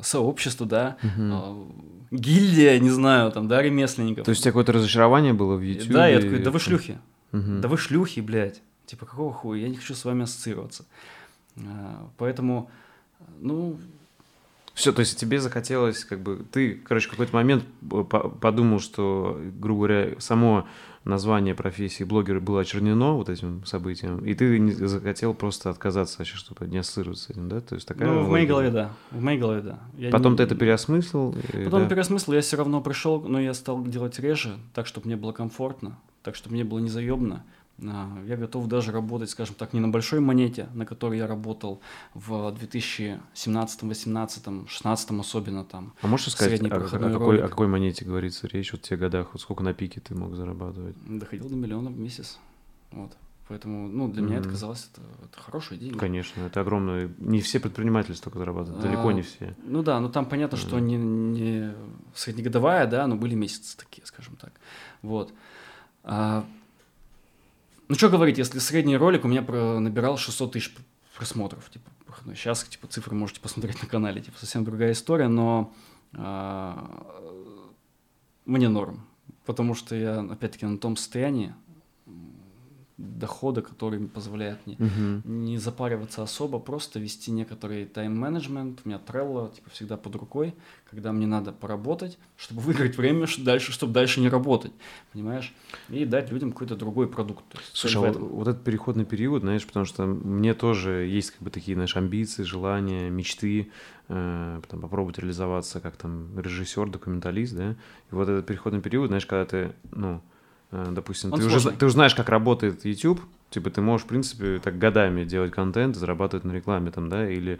сообщество, да, угу. гильдия, не знаю, там, да, ремесленников. То есть у тебя какое-то разочарование было в YouTube? Да, я такой, да вы шлюхи, угу. да вы шлюхи, блядь, типа, какого хуя, я не хочу с вами ассоциироваться. А, поэтому, ну... Все, то есть тебе захотелось, как бы, ты, короче, в какой-то момент подумал, что, грубо говоря, само название профессии блогера было очернено вот этим событием, и ты не захотел просто отказаться вообще что-то, не ассоциироваться с этим, да? То есть такая ну, в моей голове, да. В моей голове, да. Я Потом не... ты это переосмыслил? И, Потом да? переосмыслил, я все равно пришел, но я стал делать реже, так, чтобы мне было комфортно, так, чтобы мне было. А, я готов даже работать, скажем так, не на большой монете, на которой я работал в 2017, 18, 16 особенно там. А можешь сказать, о, о, какой, о какой монете говорится речь вот в тех годах? Вот сколько на пике ты мог зарабатывать? Доходил до миллиона в месяц. Вот. Поэтому, ну, для mm-hmm. меня это казалось, это, это хорошие деньги. Конечно, это огромное. Не все предприниматели столько зарабатывают, а, далеко не все. Ну да, ну там понятно, mm-hmm. что не, не среднегодовая, да, но были месяцы такие, скажем так. Вот. А, ну, что говорить, если средний ролик у меня набирал 600 тысяч просмотров, типа, сейчас, типа, цифры можете посмотреть на канале, типа, совсем другая история, но а, мне норм, потому что я, опять-таки, на том состоянии, дохода, который позволяет мне Мгм. не запариваться особо, просто вести некоторый тайм-менеджмент. У меня Trello типа, всегда под рукой, когда мне надо поработать, чтобы выиграть время ш- дальше, чтобы дальше не работать, понимаешь? И дать людям какой-то другой продукт. Есть Слушай, а вот, вот этот переходный период, знаешь, потому что мне тоже есть как бы такие, знаешь, амбиции, желания, мечты, э, там, попробовать реализоваться как там режиссер, документалист, да, и вот этот переходный период, знаешь, когда ты, ну, допустим, Он ты уже, ты уже знаешь, как работает YouTube, типа ты можешь, в принципе, так годами делать контент, зарабатывать на рекламе там, да, или...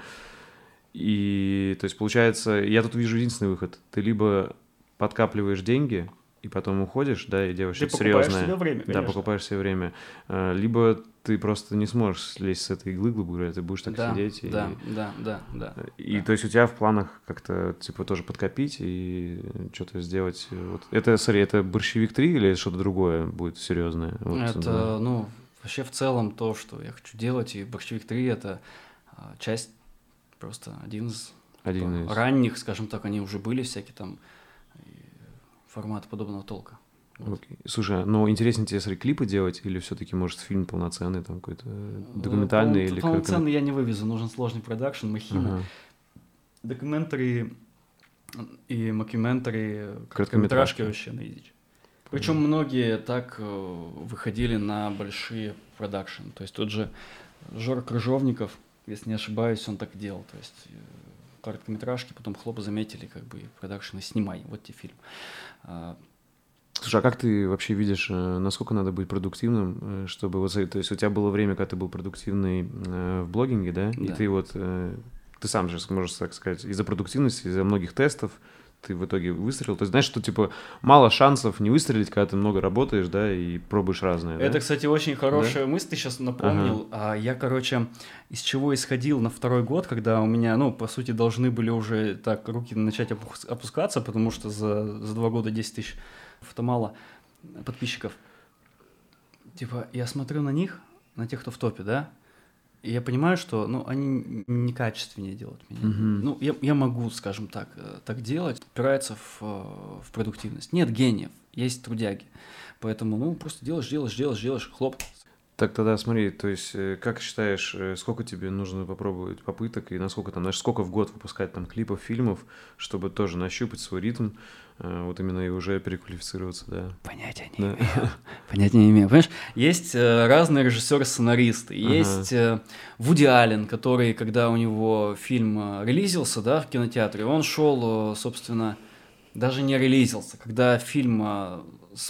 И, то есть, получается, я тут вижу единственный выход. Ты либо подкапливаешь деньги, и потом уходишь, да, и делаешь Ты что-то серьезное. себе время, Да, конечно. покупаешь себе время. Э, Либо ты просто не сможешь слезть с этой иглы, грубо говоря, ты будешь так да, сидеть. И, да, да, да, да. и да. то есть у тебя в планах как-то, типа, тоже подкопить и что-то сделать. Вот. Это, смотри, это борщевик 3 или что-то другое будет серьезное? Вот, это, да. ну, вообще в целом то, что я хочу делать, и Борщевик 3 это а, часть, просто один из Один типа, из... ранних, скажем так, они уже были всякие там и форматы подобного толка. Окей. Слушай, ну интереснее тебе, смотри, клипы делать или все-таки, может, фильм полноценный, там какой-то э, документальный Полно- или... как- Полноценный я не вывезу, нужен сложный продакшн, махина. Ага. Documentary и макюментари, Короткометражки. вообще на. Причем многие так э, выходили на большие продакшн. То есть тот же Жора Крыжовников, если не ошибаюсь, он так делал. То есть э, короткометражки, потом хлопы заметили, как бы продакшн и снимай, вот тебе фильм. Слушай, а как ты вообще видишь, э, насколько надо быть продуктивным, э, чтобы вот, то есть у тебя было время, когда ты был продуктивный э, в блогинге, да, и Да. ты вот, ты сам же, можешь так сказать, из-за продуктивности, из-за многих тестов ты в итоге выстрелил. То есть знаешь, что типа мало шансов не выстрелить, когда ты много работаешь, да, и пробуешь разное. да? Это, кстати, очень хорошая мысль, ты сейчас напомнил. А я, короче, из чего исходил на второй год, когда у меня, ну, по сути, должны были уже так руки начать опус- опускаться, потому что за, за два года 10 тысяч фотомала подписчиков. Типа, я смотрю на них, на тех, кто в топе, да, и я понимаю, что, ну, они некачественнее делают меня. Мгм. Ну, я, я могу, скажем так, э, так делать, упирается в, э, в продуктивность. Нет гениев, есть трудяги. Поэтому, ну, просто делаешь, делаешь, делаешь, делаешь, хлоп. Так тогда смотри, то есть э, как считаешь, э, сколько тебе нужно попробовать попыток и насколько там, знаешь, сколько в год выпускать там клипов, фильмов, чтобы тоже нащупать свой ритм, э, вот именно и уже переквалифицироваться, да? Понятия не Да. имею. Понятия не имею. Понимаешь, есть разные режиссеры-сценаристы. Ага. Есть э, Вуди Аллен, который, когда у него фильм релизился, да, в кинотеатре, он шел, собственно, даже не релизился. Когда фильм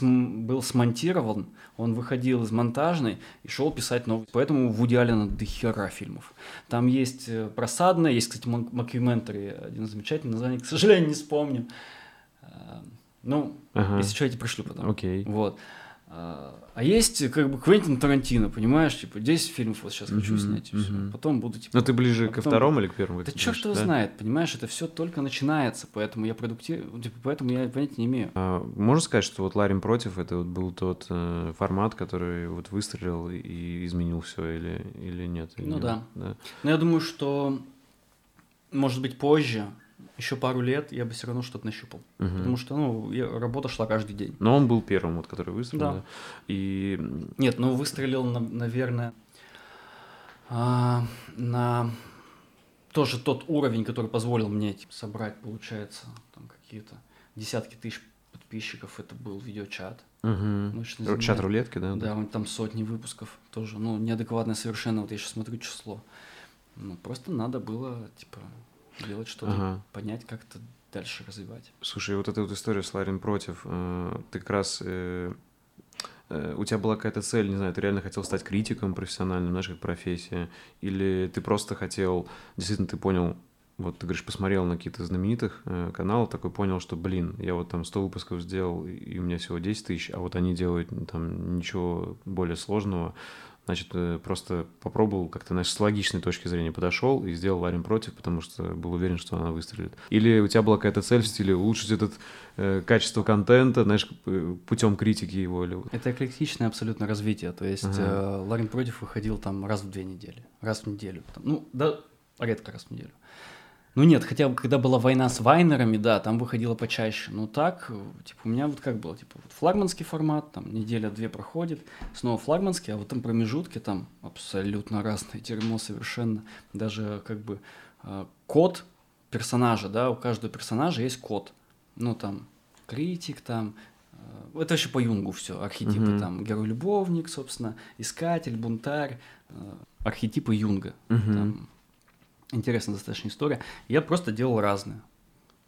был смонтирован, он выходил из монтажной и шел писать новый. Поэтому у Вуди Аллена до хера фильмов. Там есть э, просадное, есть, кстати, мак- макюментари, один замечательный название, к сожалению, не вспомню. Э, Ну, Ага. если что, я тебе пришлю потом. Окей. Вот. А а есть как бы Квентин Тарантино, понимаешь, типа 10 фильмов вот сейчас хочу Мгм, снять, и всё. мгм. потом буду типа... Ну ты ближе а ко потом- второму или к первому? Да черт его да? знает, понимаешь, это все только начинается, поэтому я продуктив, типа, поэтому я понятия не имею. А, можно сказать, что вот Ларин против это вот был тот э, формат, который вот выстрелил и изменил все, или, или нет? Или Ну нет? да. да. Но я думаю, что, может быть, позже, еще пару лет, я бы все равно что-то нащупал. Мгм. Потому что, ну, я- работа шла каждый день. Но он был первым, вот, который выстрелил. Да. да. И Нет, ну выстрелил, на- наверное, а, на тоже тот уровень, который позволил мне типа, собрать, получается, там какие-то десятки тысяч подписчиков. Это был видеочат. земле. чат рулетки, да? Да, он там сотни выпусков тоже. Ну, неадекватное совершенно. Вот я сейчас смотрю число. Ну, просто надо было, типа, делать что-то, Ага. понять, как это дальше развивать. Слушай, вот эта вот история с Ларин против, э, ты как раз... э, э, у тебя была какая-то цель, не знаю, ты реально хотел стать критиком профессиональным, знаешь, как профессия, или ты просто хотел, действительно, ты понял, вот ты говоришь, посмотрел на какие-то знаменитых э, каналов, такой понял, что, блин, я вот там 100 выпусков сделал, и у меня всего 10 тысяч, а вот они делают там ничего более сложного, Значит, э, просто попробовал как-то, знаешь, с логичной точки зрения подошел и сделал Ларин против, потому что был уверен, что она выстрелит. Или у тебя была какая-то цель в стиле улучшить этот э, качество контента, знаешь, путем критики его или... Это эклектичное абсолютно развитие. То есть ага. э, Ларин против выходил там раз в две недели, раз в неделю. Там, ну, да, редко раз в неделю. Ну нет, хотя бы когда была война с вайнерами, да, там выходило почаще. Но так, типа, у меня вот как было, типа, вот флагманский формат, там неделя-две проходит, снова флагманский, а вот там промежутки там абсолютно разное дерьмо совершенно. Даже как бы э, код персонажа, да, у каждого персонажа есть код. Ну там критик, там э, это вообще по Юнгу все, архетипы uh-huh. там герой-любовник, собственно, искатель, бунтарь, э, архетипы Юнга. Uh-huh. Там, интересная достаточно история. Я просто делал разное.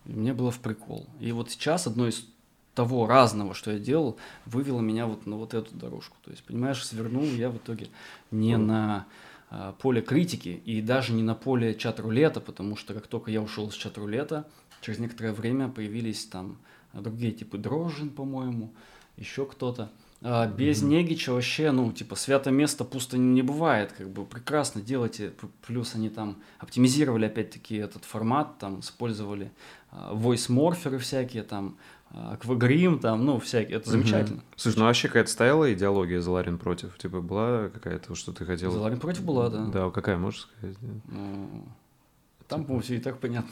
И мне было в прикол. И вот сейчас одно из того разного, что я делал, вывело меня вот на вот эту дорожку. То есть, понимаешь, свернул я в итоге не на а, поле критики и даже не на поле чат-рулета, потому что как только я ушел с чат-рулета, через некоторое время появились там другие типы Дрожжин, по-моему, еще кто-то. А без mm-hmm. Негича вообще, ну, типа, свято место пусто не бывает, как бы прекрасно делайте. Плюс они там оптимизировали опять-таки этот формат, там использовали а, voice морферы всякие, там аквагрим, там, ну, всякие, это замечательно. Угу. Слушай, ну вообще какая-то стояла идеология за Ларин против? Типа была какая-то, что ты хотел? За Ларин против была, да. Да, какая, можешь сказать? Ну, там, по-моему, все и так понятно.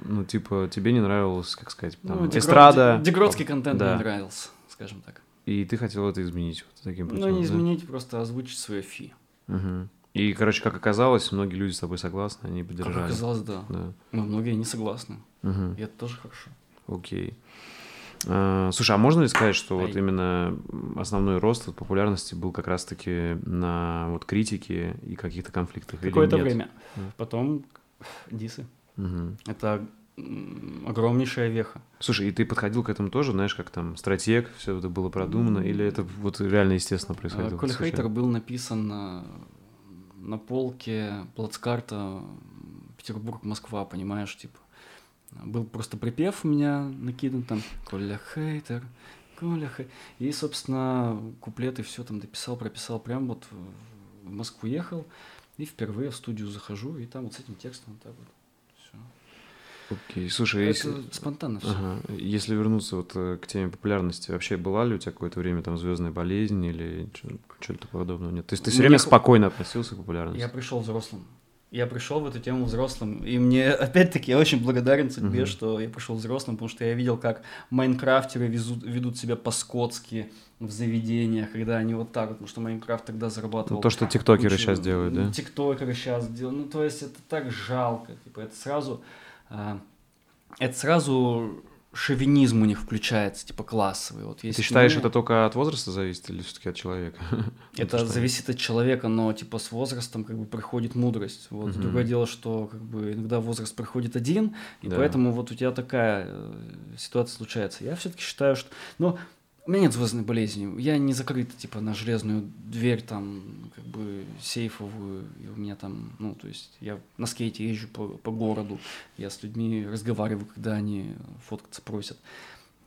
Ну, типа, тебе не нравилось, как сказать, там, ну, эстрада? Дегродский контент да. не нравился, скажем так. И ты хотел это изменить вот таким путем? Ну, не да? изменить, просто озвучить свое фи. Угу. И, короче, как оказалось, многие люди с тобой согласны, они поддержали. Как оказалось, да. да. Но многие не согласны. Угу. И это тоже хорошо. Окей. А, слушай, а можно ли сказать, что Ай. вот именно основной рост от популярности был как раз-таки на вот критике и каких-то конфликтах? Какое-то время. Потом дисы. Угу. Это огромнейшая веха. Слушай, и ты подходил к этому тоже, знаешь, как там стратег, все это было продумано, или это вот реально естественно происходило? Коля Хейтер был написан на, на полке плацкарта Петербург-Москва, понимаешь, типа. Был просто припев у меня накидан там Коля Хейтер, Коля Хейтер. И, собственно, куплеты все там дописал, прописал, прям вот в Москву ехал, и впервые в студию захожу, и там вот с этим текстом вот так вот Окей, слушай, это если... спонтанно все. Ага. Если вернуться вот э, к теме популярности, вообще была ли у тебя какое-то время там звездная болезнь или что-то подобного нет? То есть ты все время спокойно относился к популярности? Я пришел взрослым. Я пришел в эту тему взрослым, и мне, опять-таки, я очень благодарен судьбе, uh-huh. что я пришел взрослым, потому что я видел, как майнкрафтеры везут, ведут себя по-скотски в заведениях, когда они вот так, потому что Майнкрафт тогда зарабатывал. Ну, то, что тиктокеры кучу, сейчас делают, да? Тиктокеры сейчас делают, ну, то есть это так жалко, типа, это сразу это сразу шовинизм у них включается, типа классовый. Вот есть Ты считаешь, мы... это только от возраста зависит или все-таки от человека? Это зависит от человека, но типа с возрастом как бы приходит мудрость. Вот угу. другое дело, что как бы иногда возраст приходит один, и да. поэтому вот у тебя такая э, ситуация случается. Я все-таки считаю, что, ну у меня нет звездной болезни. Я не закрыт, типа, на железную дверь, там, как бы, сейфовую. И у меня там, ну, то есть, я на скейте езжу по, по городу. Я с людьми разговариваю, когда они фоткаться просят.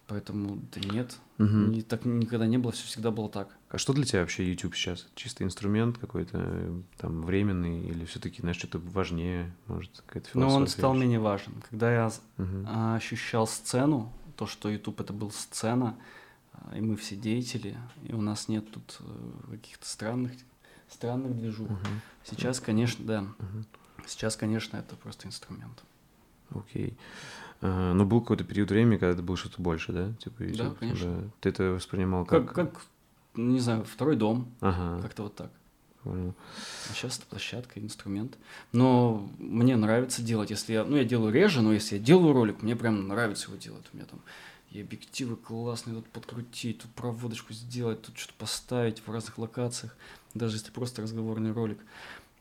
Поэтому, да нет, угу. не, так никогда не было, все всегда было так. А что для тебя вообще YouTube сейчас? Чисто инструмент какой-то, там, временный, или все-таки, знаешь, что-то важнее, может, какая-то философия? Ну, он стал менее важен. Когда я угу. ощущал сцену, то, что YouTube это был сцена, и мы все деятели, и у нас нет тут э, каких-то странных, странных движух. Угу. Сейчас, конечно, да. Угу. Сейчас, конечно, это просто инструмент. Окей. А, но был какой-то период времени, когда это было что-то больше, да? Типа, YouTube, да, конечно. Да. Ты это воспринимал как... Как, как не знаю, второй дом. Ага. Как-то вот так. Понял. А сейчас это площадка, инструмент. Но мне нравится делать, если я, ну, я делаю реже, но если я делаю ролик, мне прям нравится его делать. У меня там и объективы классные, тут подкрутить, тут проводочку сделать, тут что-то поставить в разных локациях, даже если просто разговорный ролик.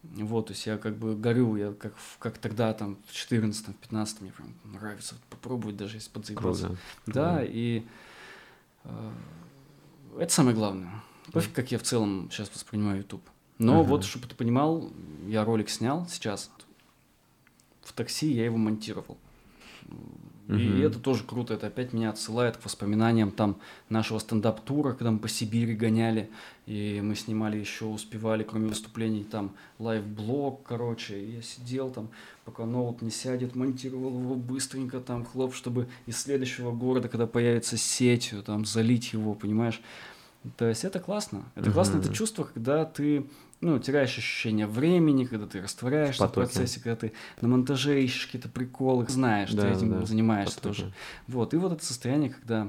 Вот, то есть я как бы горю, я как, как тогда там в 14 в 15 мне прям нравится попробовать, даже если подзаебаться. Круто. Да, Круто. и э, это самое главное. Пофиг, как я в целом сейчас воспринимаю YouTube. Но uh-huh. вот, чтобы ты понимал, я ролик снял сейчас. В такси я его монтировал И Мгм. это тоже круто, это опять меня отсылает к воспоминаниям там нашего стендап-тура, когда мы по Сибири гоняли, и мы снимали еще, успевали, кроме выступлений, там лайв-блог, короче, и я сидел там, пока ноут не сядет, монтировал его быстренько там, хлоп, чтобы из следующего города, когда появится сеть, там, залить его, понимаешь? То есть это классно. Это классно, это чувство, когда ты ну, теряешь ощущение времени, когда ты растворяешься в потоке. процессе, когда ты на монтаже ищешь какие-то приколы, знаешь, Да, ты этим да, занимаешься потоке. тоже. Вот, и вот это состояние, когда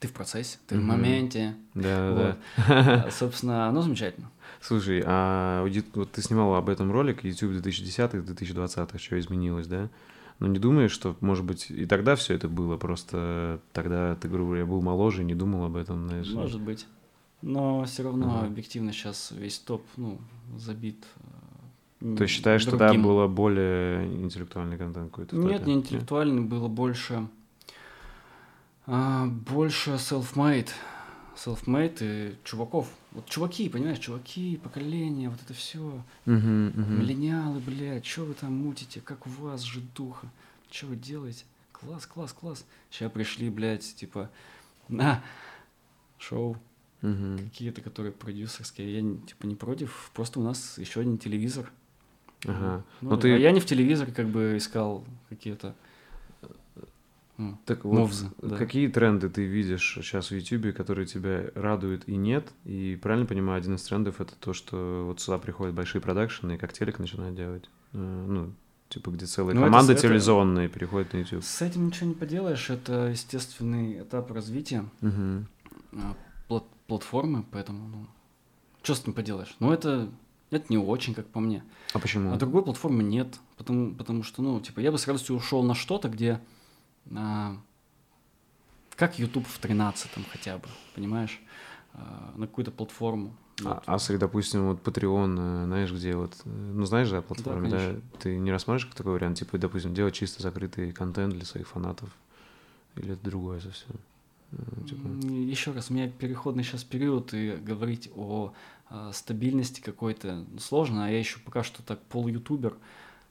ты в процессе, ты в Мгм. моменте. Да, Вот. да. А, Собственно, оно замечательно. Слушай, а вот ты снимал об этом ролик YouTube 2010-2020, что изменилось, да? Но не думаешь, что, может быть, и тогда все это было, просто тогда ты, грубо говоря, был моложе и не думал об этом, знаешь? Может быть. Но все равно Ага. объективно сейчас весь топ, ну, забит. э, То есть считаешь, что тогда было более интеллектуальный контент какой-то? Нет, не интеллектуальный, было больше, а, больше self-made. Self-made и чуваков. Вот чуваки, понимаешь, чуваки, поколение, вот это все. Мгм, мгм. Миллениалы, блядь, что вы там мутите, как у вас житуха, что вы делаете? Класс, класс, класс. Сейчас пришли, блядь, типа, на шоу Мгм. какие-то, которые продюсерские. Я, типа, не против, просто у нас еще один телевизор. Ага. Ну, Но ты- А я не в телевизоре как бы искал какие-то ну, Так вот, мовзы. да. какие тренды ты видишь сейчас в YouTube, которые тебя радуют и нет? И правильно понимаю, один из трендов это то, что вот сюда приходят большие продакшены, и как телек начинают делать. Э, Ну, типа, где целые Ну, это команды это- телевизионные переходят на YouTube. С этим ничего не поделаешь, это естественный этап развития Мгм. Плат- платформы, поэтому, ну, что с этим поделаешь? Ну, это, это не очень, как по мне. А почему? А другой платформы нет, потому, потому что, ну, типа, я бы с радостью ушел на что-то, где, а, как YouTube в 13 хотя бы, понимаешь, А, на какую-то платформу. А, Вот. а если, допустим, вот Patreon, э, знаешь, где вот, э, ну знаешь же о платформе, да, конечно. Ты не рассматриваешь как такой вариант, типа, допустим, делать чисто закрытый контент для своих фанатов? Или это другое совсем? Э, типа, Еще раз, у меня переходный сейчас период, и говорить о а, стабильности какой-то сложно, а я еще пока что так пол-ютубер,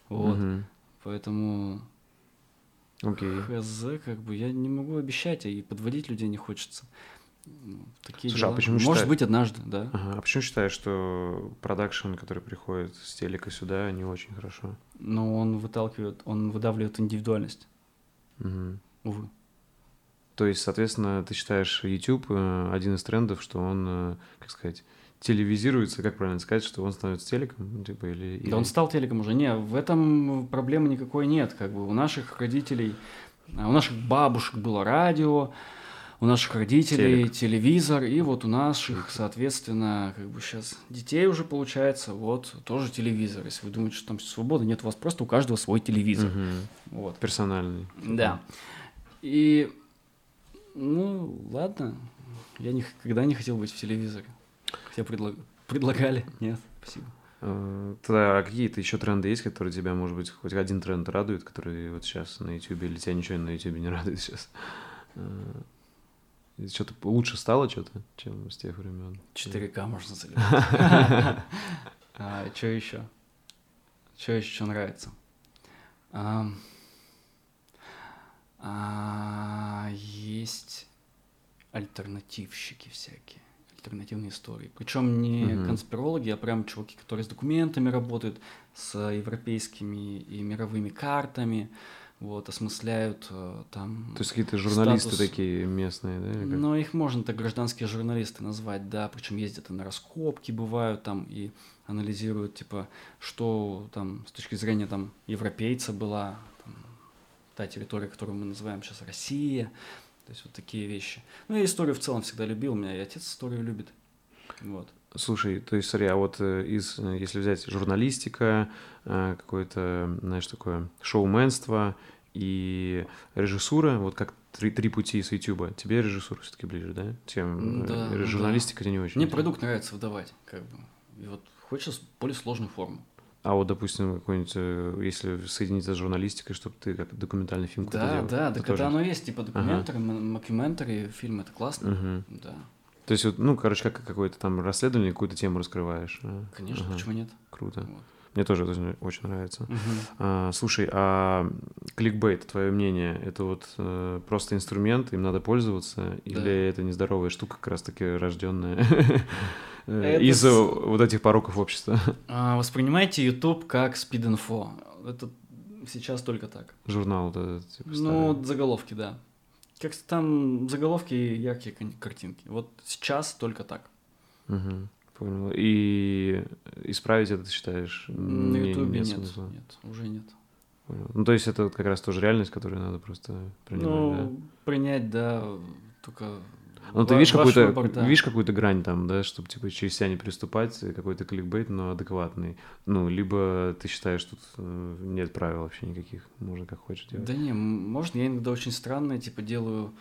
вот, мгм. поэтому Окей. хз, как бы, я не могу обещать, а и подводить людей не хочется. Ну, Такие Слушай, а дела. почему Может считаешь- быть, однажды, да. Ага. А почему считаешь, что продакшн, который приходит с телека сюда, не очень хорошо? Но он выталкивает, он выдавливает индивидуальность, Мгм. увы. То есть, соответственно, ты считаешь YouTube э, один из трендов, что он, э, как сказать, телевизируется, как правильно сказать, что он становится телеком, типа, или... или- Да он стал телеком уже. Не, в этом проблемы никакой нет. Как бы у наших родителей, а, у наших бабушек было радио, у наших родителей Телек. телевизор, и вот у наших, соответственно, как бы сейчас детей уже получается, вот тоже телевизор. Если вы думаете, что там свобода, нет, у вас просто у каждого свой телевизор. Мгм. Вот. Персональный. Да. И, ну, ладно, я никогда не хотел быть в телевизоре. Хотя предлаг- предлагали, нет, спасибо. Э, Тогда а какие-то еще тренды есть, которые тебя, может быть, хоть один тренд радует, который вот сейчас на YouTube, или тебя ничего на YouTube не радует сейчас? Что-то лучше стало что-то, чем с тех времен? 4К можно заливать. Что еще? Что еще нравится? А, Есть альтернативщики всякие, альтернативные истории. Причем не Мгм. конспирологи, а прям чуваки, которые с документами работают, с европейскими и мировыми картами, вот, осмысляют э, там... То есть какие-то журналисты статус. такие местные, да? Но их можно так гражданские журналисты назвать, да, причем ездят и на раскопки бывают там и анализируют, типа, что там с точки зрения там европейца была та территория, которую мы называем сейчас Россия, то есть вот такие вещи. Ну, я историю в целом всегда любил, у меня и отец историю любит, вот. Слушай, то есть, смотри, а вот э, из, э, если взять журналистика, э, какое-то, знаешь, такое шоуменство и режиссура, вот как три, три пути с Ютуба, тебе режиссура все-таки ближе, да? Чем э, Да, э, да. журналистика тебе не очень. Мне продукт нравится выдавать, как бы, и вот хочется более сложную форму. А вот, допустим, какой-нибудь, э, если соединить с журналистикой, чтобы ты как документальный фильм Да, делал, да, так тоже- это оно есть, типа м- мокюментари, фильм, это классно, Мгм. да, То есть, ну, короче, как какое-то там расследование, какую-то тему раскрываешь. а? конечно, Ага, почему нет? Круто. Вот. Мне тоже это очень нравится. Мгм. А, слушай, а кликбейт, твое мнение, это вот э, просто инструмент, им надо пользоваться, или Да. это нездоровая штука, как раз-таки рожденная Это из-за с- вот этих пороков общества? А, воспринимайте YouTube как спид-инфо. Это сейчас только так. Журнал этот, типа, Ну, старый. заголовки, да. Как там заголовки и яркие картинки. Вот сейчас только так. Мгм, Понял. И исправить это, ты считаешь, На Ютубе нет нет, смысла? нет, уже нет. Понял. Ну, то есть это вот как раз тоже реальность, которую надо просто принимать, ну, да? принять, да, только... Ну, ты видишь какую-то, да. видишь какую-то грань там, да, чтобы типа через себя не приступать, какой-то кликбейт, но адекватный. Ну, либо ты считаешь, тут э, нет правил вообще никаких, можно как хочешь делать. Да не, можно, я иногда очень странные, типа, делаю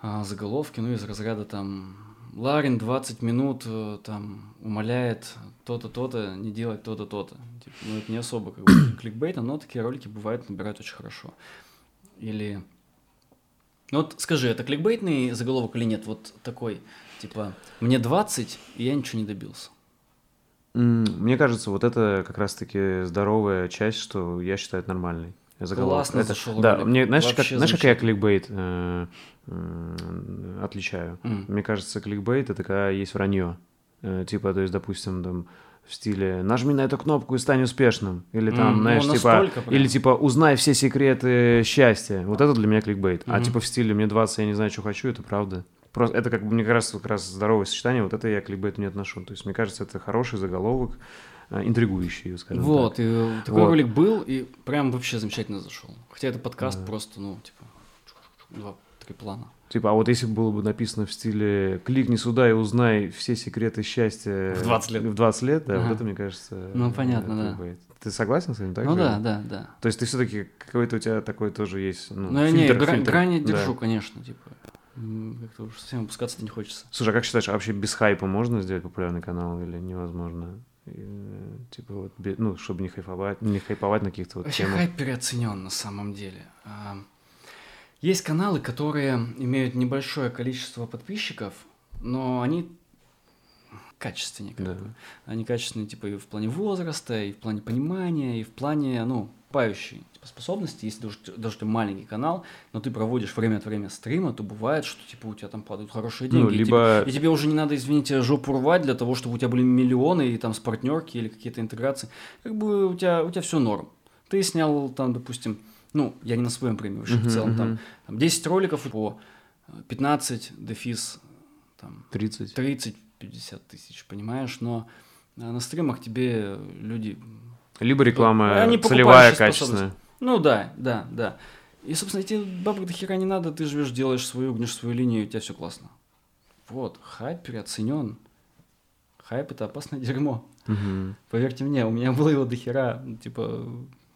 а, заголовки, ну, из разряда там Ларин 20 минут э, там умоляет то-то, то-то, не делать то-то, то-то. Типа, ну, это не особо как бы кликбейт, но такие ролики бывают, набирают очень хорошо. Или... Ну вот скажи, это кликбейтный заголовок или нет? Вот такой, типа, мне 20, и я ничего не добился. Мне кажется, вот это как раз-таки здоровая часть, что я считаю это нормальной. заголовок. Классно Это- зашел Да, мне, знаешь, как, знаешь, как я кликбейт э, м, отличаю? М. Мне кажется, кликбейт это когда есть вранье. Э, типа, то есть, допустим, там в стиле нажми на эту кнопку и стань успешным. Или там, ну, знаешь, типа. настолько прям. Или типа узнай все секреты счастья. Вот это для меня кликбейт. А Мгм. типа в стиле мне 20, я не знаю, что хочу, это правда. Просто это как бы, мне кажется, как раз здоровое сочетание, вот это я к кликбейту не отношу. То есть, мне кажется, это хороший заголовок, э, интригующий, скажем Вот, так. и такой Вот. ролик был, и прям вообще замечательно зашел. Хотя это подкаст Да. просто, ну, типа, два, три плана. Типа, а вот если бы было бы написано в стиле «кликни сюда и узнай все секреты счастья В 20 лет. в 20 лет, да, Ага. вот это, мне кажется... Ну, понятно, да. кликбейт. Ты согласен с этим? Так ну же? да, да, да. То есть ты все-таки какой-то у тебя такой тоже есть, ну, Ну, я не, фильтр- грань, фильтр. грань я Да. держу, конечно, типа. Как-то уж совсем опускаться не хочется. Слушай, а как считаешь, а вообще без хайпа можно сделать популярный канал или невозможно? Э, типа вот, ну, чтобы не хайповать, не хайповать на каких-то вот Вообще темах. хайп переоценен на самом деле. Есть каналы, которые имеют небольшое количество подписчиков, но они качественнее. как Да. бы. Они качественные типа и в плане возраста, и в плане понимания, и в плане, ну, пающей типа, способности. Если даже, даже у тебя маленький канал, но ты проводишь время от времени стрима, то бывает, что типа у тебя там падают хорошие деньги. Ну, и либо... и тебе уже не надо, извините, жопу рвать для того, чтобы у тебя были миллионы и там с партнерки или какие-то интеграции. Как бы у тебя, у тебя все норм. Ты снял там, допустим, ну, я не на своем премии вообще, в целом там, мгм. там 10 роликов по э, 15, дефис, там, 30. 30-50 тысяч, понимаешь? Но э, на стримах тебе люди... Либо реклама Они целевая, качественная. Ну да, да, да. И, собственно, тебе бабок до хера не надо, ты живешь, делаешь свою, гнешь свою линию, и у тебя все классно. Вот, хайп переоценен. Хайп это опасное дерьмо. Мгм. Поверьте мне, у меня было его до хера, типа,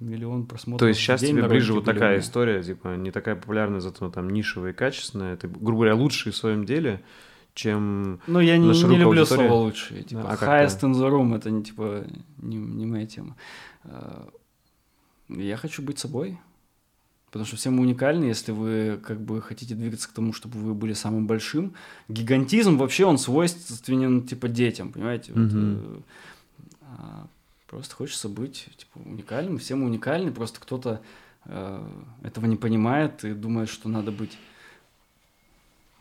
миллион просмотров. То есть сейчас день тебе ближе вот такая история, типа, не такая популярная, зато там нишевая и качественная. Ты, грубо говоря, лучший в своем деле, чем... Ну, я не, не люблю аудиторию. слово лучшие. Типа, а highest in the room, это не, типа, не, не моя тема. А, Я хочу быть собой. Потому что все мы уникальны, если вы как бы хотите двигаться к тому, чтобы вы были самым большим. Гигантизм вообще он свойственен типа детям, понимаете? Вот, э, а, просто хочется быть типа уникальным. Все мы уникальны, просто кто-то э, этого не понимает и думает, что надо быть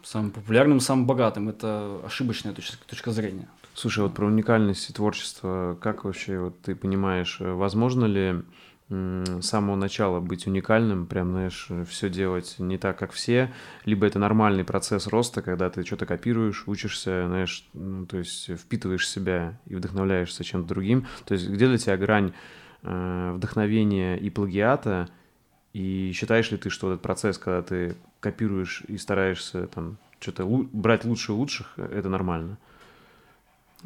самым популярным, самым богатым. Это ошибочная точка, точка зрения. Слушай, вот про уникальность и творчество, как вообще вот ты понимаешь, э, возможно ли с самого начала быть уникальным, прям, знаешь, все делать не так, как все, либо это нормальный процесс роста, когда ты что-то копируешь, учишься, знаешь, ну, то есть впитываешь себя и вдохновляешься чем-то другим. То есть где для тебя грань э, вдохновения и плагиата, и считаешь ли ты, что этот процесс, когда ты копируешь и стараешься там что-то лу- брать лучше лучших, это нормально?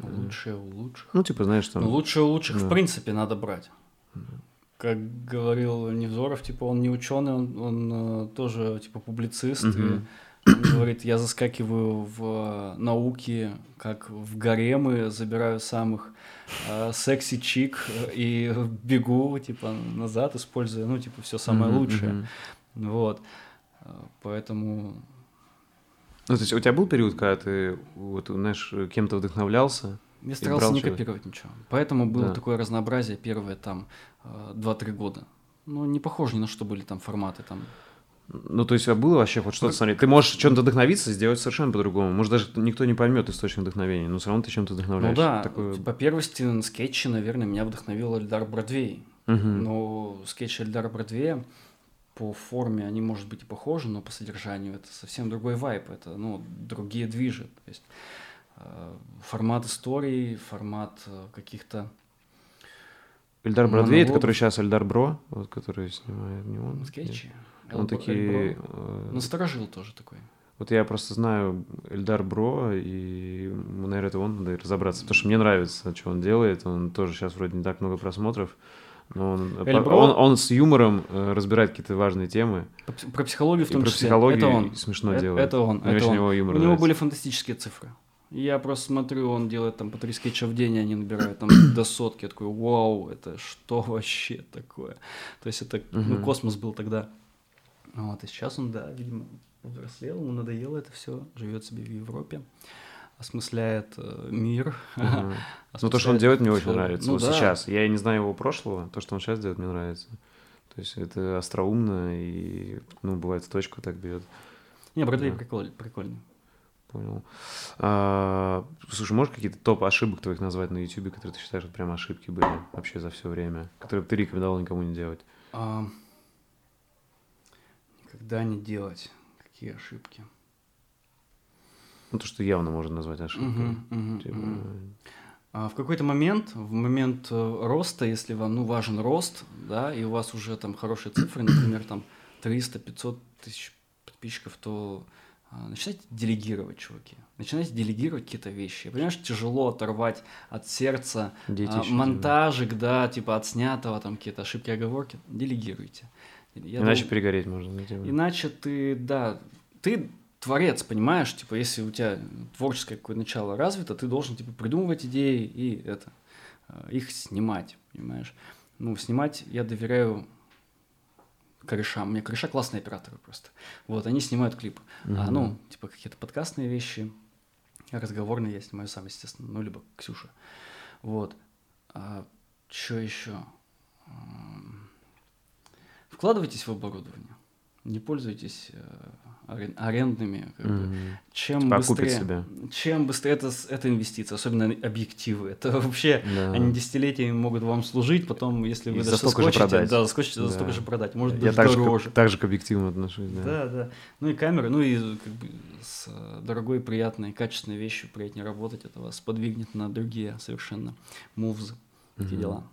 Лучшее у лучших. Ну, типа, знаешь, там... Ну, лучшее у лучших, да. в принципе, надо брать. Как говорил Невзоров, типа, он не ученый, он, он, э, тоже, типа, публицист. Мгм. И он говорит, я заскакиваю в э, науки, как в гаремы, забираю самых э, секси-чик э, и бегу, типа, назад, используя, ну, типа, все самое Мгм, лучшее. Вот. Поэтому, Ну, то есть у тебя был период, когда ты, вот, знаешь, кем-то вдохновлялся, Я старался не копировать ничего. Поэтому было Да. такое разнообразие первые там э, 2-3 года. Ну, не похоже ни на что были там форматы там. Ну, то есть, а было вообще хоть что-то смотреть? Ты можешь чем-то вдохновиться, сделать совершенно по-другому. Может, даже никто не поймет источник вдохновения, но все равно ты чем-то Ну вдохновляешь. да, Такое- по первости на скетчи, наверное, меня вдохновил Эльдар Бродвей. Мгм. Но скетчи Эльдара Бродвея по форме они, может быть, и похожи, но по содержанию это совсем другой вайп, это, ну, другие движи. То есть э, формат истории, формат э, каких-то Эльдар Бродвей, это который сейчас Эльдар Бро, вот, который снимает, не он? скетчи. Нет. Он такие... Э, Насторожил тоже такой. Вот я просто знаю Эльдар Бро, и, наверное, это он надо и разобраться. Потому что мне нравится, что он делает. Он тоже сейчас вроде не так много просмотров. Но он, Эль Бро? он, он с юмором э, разбирает какие-то важные темы. Про пс- Про психологию в И том про числе. психологию это он. смешно Э- делает. Это он. Мне это он. его юмор У него нравится. были фантастические цифры. Я просто смотрю, он делает там по три скетча в день, они набирают там до сотки. Я такой, вау, это что вообще такое? То есть это ну, Мгм. космос был тогда. Вот, и сейчас он, да, видимо, повзрослел, ему надоело это все, живет себе в Европе, осмысляет э, мир. Мгм. Ну, то, что он делает, мне очень нравится. Ну вот да. сейчас. Я не знаю его прошлого. То, что он сейчас делает, мне нравится. То есть это остроумно и, ну, бывает в точку так бьет. Не, Бродвей Да. прикольный, прикольный. Понял. А, слушай, можешь какие-то топ ошибок твоих назвать на YouTube, которые ты считаешь, вот прям ошибки были вообще за все время, которые ты рекомендовал никому не делать? А, никогда не делать. Какие ошибки? Ну, то, что явно можно назвать ошибкой. Мгм, мгм, Типа, мгм. А в какой-то момент, в момент э, роста, если вам ну, важен рост, да, и у вас уже там хорошие цифры, например, там 300-500 тысяч подписчиков, то начинайте делегировать, чуваки. Начинайте делегировать какие-то вещи. Понимаешь, тяжело оторвать от сердца Дети а, монтажик, да, типа отснятого, там какие-то ошибки, оговорки. Делегируйте. Я Иначе дум- перегореть можно. типа. Иначе ты, да, ты творец, понимаешь, типа, если у тебя творческое какое-то начало развито, ты должен, типа, придумывать идеи и это, э, их снимать, понимаешь. Ну, снимать я доверяю корешам. У меня кореша классные операторы просто. Вот, они снимают клипы. А, Мгм. ну, типа, какие-то подкастные вещи, разговорные я снимаю сам, естественно, ну, либо Ксюша. Вот. А, что еще? Вкладывайтесь в оборудование. Не пользуйтесь э, арендными. как бы. Мгм. Чем Типа быстрее, себя. чем быстрее это, это инвестиция, особенно объективы. Это вообще Да. они десятилетиями могут вам служить, потом, если вы И даже столько же соскочите, продать. да, за Да. столько же продать, может Я так же, дороже. к, так же к объективу отношусь, да. Да, да. Ну и камеры, ну и как бы с э, дорогой, приятной, качественной вещью приятнее работать, это вас подвигнет на другие совершенно мувзы, эти Мгм. дела.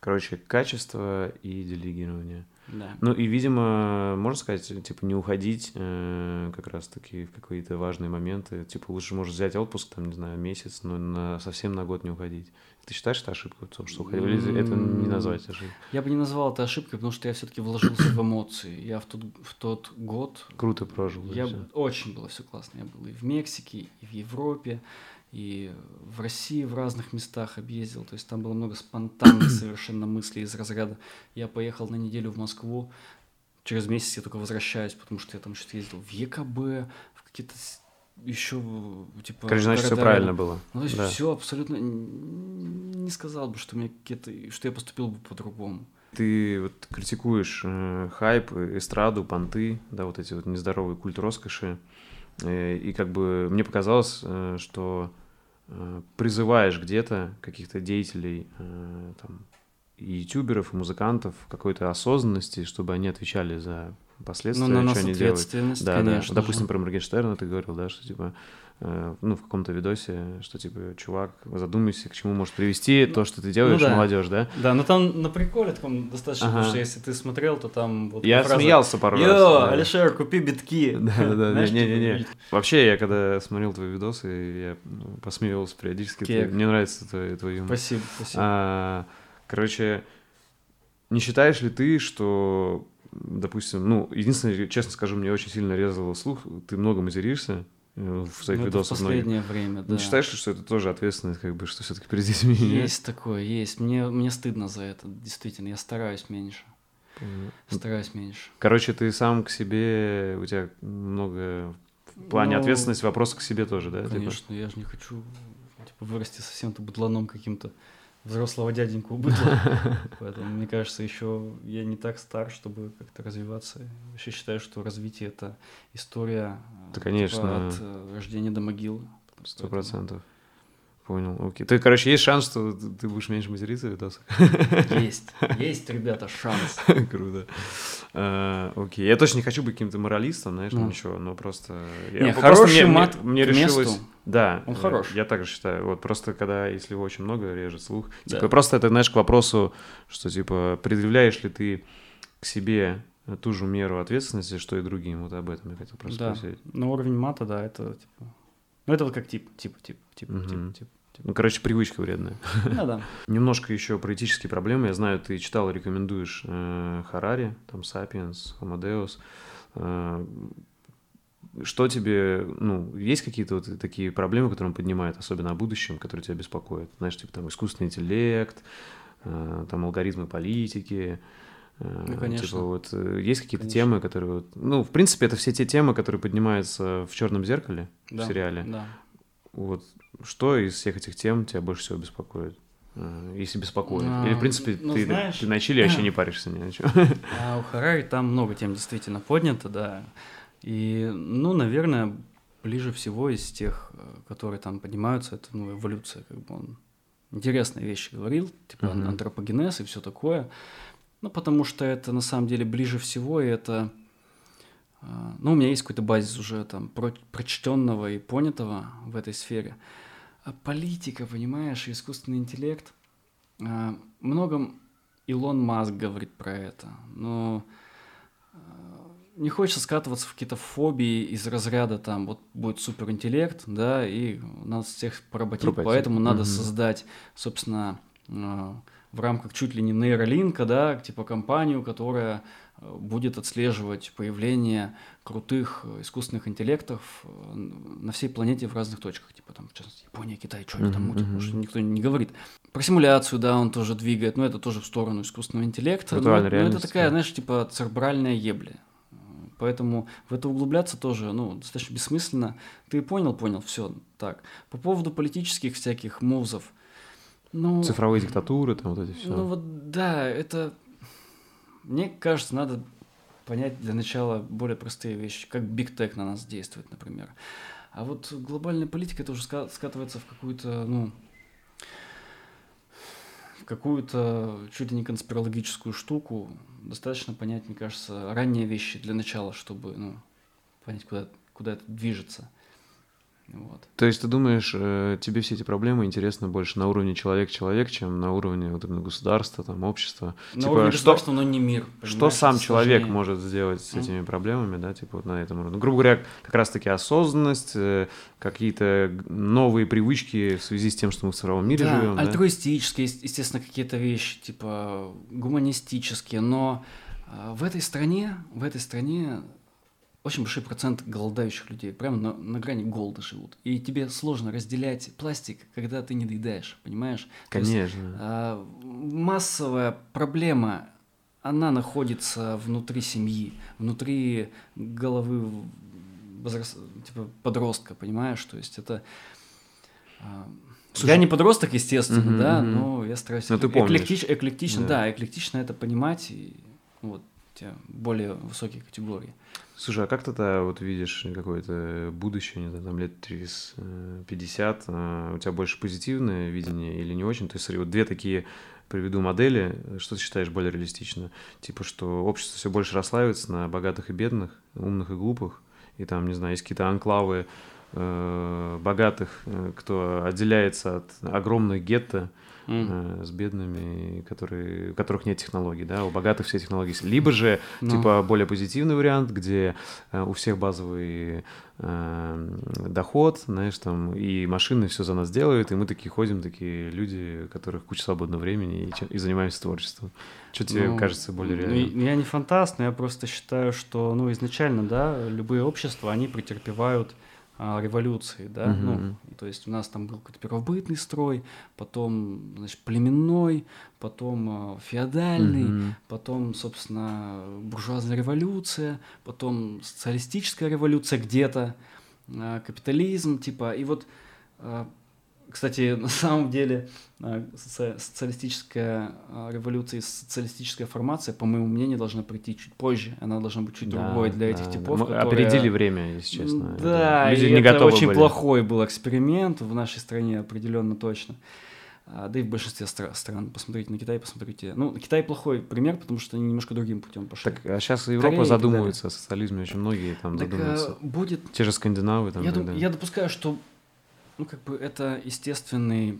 Короче, качество и делегирование. Да. Ну и, видимо, можно сказать, типа, не уходить э, как раз-таки в какие-то важные моменты. Типа, лучше, может, взять отпуск, там, не знаю, месяц, но на, совсем на год не уходить. Ты считаешь это ошибкой в том, что уходил? Или это не назвать ошибкой? Я бы не назвал это ошибкой, потому что я все-таки вложился в эмоции. Я в тот, в тот год Круто прожил. Я всё. б- очень было все классно. Я был и в Мексике, и в Европе, и в России в разных местах объездил. То есть там было много спонтанных совершенно мыслей из разряда. Я поехал на неделю в Москву, через месяц я только возвращаюсь, потому что я там что-то ездил в ЕКБ, в какие-то еще типа. Короче, значит, все правильно было. Ну, то есть Да. все абсолютно не сказал бы, что мне какие-то, что я поступил бы по-другому. Ты вот критикуешь э, хайп, эстраду, понты, да, вот эти вот нездоровые культ роскоши. Э, и как бы мне показалось, э, что призываешь где-то каких-то деятелей, э, там, и ютуберов, и музыкантов какой-то осознанности, чтобы они отвечали за последствия, Ну, на нас что они делают. Да, да. конечно. Допустим, же. про Моргенштерна ты говорил, да, что типа, э, ну, в каком-то видосе, что типа, чувак, задумайся, к чему может привести то, что ты делаешь, Ну да. молодежь, да? Да, но там на приколе таком достаточно, Ага. потому что если ты смотрел, то там вот Я фраза, смеялся пару раз. Йо, да. Алишер, купи битки. Да, да, да, Знаешь, не-не-не. типа, Вообще, я когда смотрел твои видосы, я ну, посмеивался периодически. Ты- Мне нравится твой, твой юмор. Спасибо, спасибо. А, короче, не считаешь ли ты, что, допустим, ну, единственное, честно скажу, мне очень сильно резало слух, ты много материшься э, в своих Ну, это в видосах многих. последнее время, да. Не считаешь что это тоже ответственность, как бы, что все-таки перед детьми? Есть такое, есть. Мне, мне стыдно за это, действительно. Я стараюсь меньше. Понятно. Стараюсь меньше. Короче, ты сам к себе, у тебя много в плане Ну, ответственности, вопрос к себе тоже, да? типа? Конечно, я же не хочу типа, вырасти совсем-то быдланом каким-то взрослого дяденьку быдла. Поэтому, мне кажется, еще я не так стар, чтобы как-то развиваться. Вообще считаю, что развитие — это история да, конечно. Типа, от э, рождения до могилы. Сто процентов. Понял, окей. Ты, короче, есть шанс, что ты будешь меньше материться в видосах? Есть, есть, ребята, шанс. Круто. А, окей, я точно не хочу быть каким-то моралистом, знаешь, ну. ничего, но просто... Не, я, хороший мне, мат мне, мне решилось... Месту. Да. Он хорош. Я также считаю. Вот просто когда, если его очень много, режет слух. Да. Типа, просто это, знаешь, к вопросу, что, типа, предъявляешь ли ты к себе ту же меру ответственности, что и другим. Вот об этом я хотел просто да. спросить. На уровень мата, да, это, типа... Ну, это вот как тип, тип, тип, тип, угу. тип, тип. Ну, короче, привычка вредная. Ну да. Немножко еще про этические проблемы. Я знаю, ты читал, рекомендуешь э, Харари, там, Сапиенс, Deus. Э, что тебе, ну, есть какие-то вот такие проблемы, которые он поднимает, особенно о будущем, которые тебя беспокоят? Знаешь, типа там искусственный интеллект, э, там алгоритмы политики, ну, конечно. Типа вот э, есть какие-то темы, которые вот, ну, в принципе, это все те темы, которые поднимаются в Черном зеркале да, в сериале. Да. Вот что из всех этих тем тебя больше всего беспокоит? Э, если беспокоит. А, Или, в принципе, ну, ты, знаешь, ты на Чили вообще не паришься ни о чем. А у Харари там много тем действительно поднято, да. И, ну, наверное, ближе всего из тех, э, которые там поднимаются, это ну, эволюция, как бы он интересные вещи говорил, типа uh-huh. антропогенез и все такое. Ну, потому что это на самом деле ближе всего, и это а, ну, у меня есть какой-то базис уже там про прочтенного и понятого в этой сфере. А политика, понимаешь, искусственный интеллект. А, многом Илон Маск говорит про это, но а, не хочется скатываться в какие-то фобии из разряда там вот будет суперинтеллект, да, и нас всех поработить, поэтому надо угу. создать, собственно, в рамках чуть ли не нейролинка, да, типа компанию, которая будет отслеживать появление крутых э, искусственных интеллектов э, на всей планете в разных точках, типа там, в частности, Япония, Китай, что они там мутят, потому что никто не говорит. Про симуляцию, да, он тоже двигает, но это тоже в сторону искусственного интеллекта. Но, но это такая, знаешь, типа церебральная ебля. Поэтому в это углубляться тоже, ну, достаточно бессмысленно. Ты понял, понял, все так. По поводу политических всяких мувзов, ну... Цифровые диктатуры, там вот эти все. Ну вот, да, это мне кажется, надо понять для начала более простые вещи, как Big Tech на нас действует, например. А вот глобальная политика это уже скатывается в какую-то, ну, в какую-то чуть ли не конспирологическую штуку. Достаточно понять, мне кажется, ранние вещи для начала, чтобы, ну, понять, куда, куда это движется. Вот. То есть ты думаешь, э, тебе все эти проблемы интересны больше на уровне человек-человек, чем на уровне вот именно государства, там, общества? На типа, уровне государства, но не мир. Что сам человек может сделать с этими mm. проблемами, да, типа вот на этом уровне? Ну, грубо говоря, как раз-таки осознанность, э, какие-то новые привычки в связи с тем, что мы в цифровом мире да, живем. Альтруистические, да? естественно, какие-то вещи, типа гуманистические, но э, в этой стране, в этой стране очень большой процент голодающих людей, прямо на, на грани голода живут. И тебе сложно разделять пластик, когда ты не доедаешь, понимаешь? Конечно. есть, а, массовая проблема, она находится внутри семьи, внутри головы возраст, типа подростка, понимаешь? То есть это... А, Слушай, я не подросток, естественно, угу, да, угу. но я стараюсь но ты эклектич, эклектично, да. да, эклектично это понимать, и вот, более высокие категории. Слушай, а как ты вот видишь какое-то будущее, не знаю, там лет через 50, э, э, у тебя больше позитивное видение или не очень? То есть, вот две такие приведу модели, что ты считаешь более реалистично? Типа, что общество все больше расслаивается на богатых и бедных, умных и глупых, и там, не знаю, есть какие-то анклавы э, богатых, э, кто отделяется от огромных гетто, mm. с бедными, которые, у которых нет технологий, да, у богатых все технологии есть. Либо же, no. Ну. типа, более позитивный вариант, где э, у всех базовый э, доход, знаешь, там, и машины все за нас делают, и мы такие ходим, такие люди, у которых куча свободного времени, и, и занимаемся творчеством. Что тебе ну, кажется более реальным? Ну, я не фантаст, но я просто считаю, что, ну, изначально, да, любые общества, они претерпевают а, революции, да, угу. ну, то есть у нас там был какой-то первобытный строй, потом, значит, племенной, потом э, феодальный, угу. потом, собственно, буржуазная революция, потом социалистическая революция где-то, э, капитализм, типа, и вот э, Кстати, на самом деле социалистическая э, революция и социалистическая формация, по моему мнению, должна прийти чуть позже. Она должна быть чуть да, другой для да, этих типов. Мы которые... опередили время, если честно. Да, Люди и не это очень были. плохой был эксперимент в нашей стране, определенно точно. А, да и в большинстве стран. Посмотрите на Китай, посмотрите. Ну, Китай плохой пример, потому что они немножко другим путем пошли. Так, а сейчас Европа Корея задумывается о социализме, очень многие там так, задумываются. А, будет... Те же скандинавы там. Я, дум... я допускаю, что ну, как бы это естественный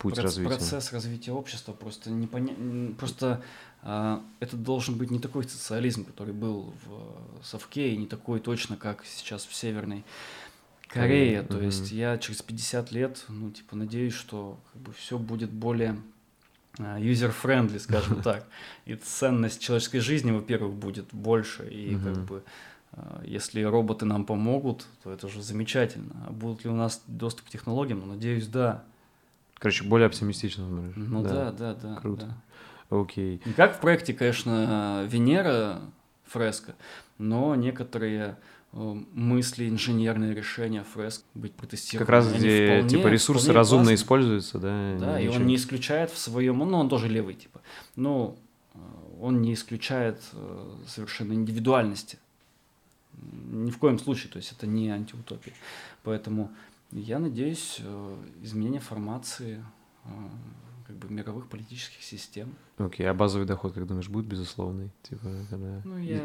путь проц- развития. процесс развития общества. Просто не поня... просто а, это должен быть не такой социализм, который был в Совке, и не такой точно, как сейчас в Северной Корея. То mm-hmm. есть я через 50 лет, ну, типа, надеюсь, что как бы все будет более user-friendly, скажем так. И ценность человеческой жизни, во-первых, будет больше, и mm-hmm. как бы а, если роботы нам помогут, то это же замечательно. А будут ли у нас доступ к технологиям? Ну, надеюсь, да. Короче, более оптимистично. Ну да, да, да. да Круто. Да. Окей. Не как в проекте, конечно, Венера, фреска, но некоторые э, мысли, инженерные решения фреск быть протестированы. Как раз где вполне, типа ресурсы вполне разумно классно. используются, да? Да, и он не исключает в своем, ну он тоже левый типа, но э, он не исключает э, совершенно индивидуальности ни в коем случае, то есть это не антиутопия. Поэтому я надеюсь, э, изменение формации э, как бы мировых политических систем. Окей, okay. а базовый доход, как думаешь, будет безусловный? Типа, когда... ну, я,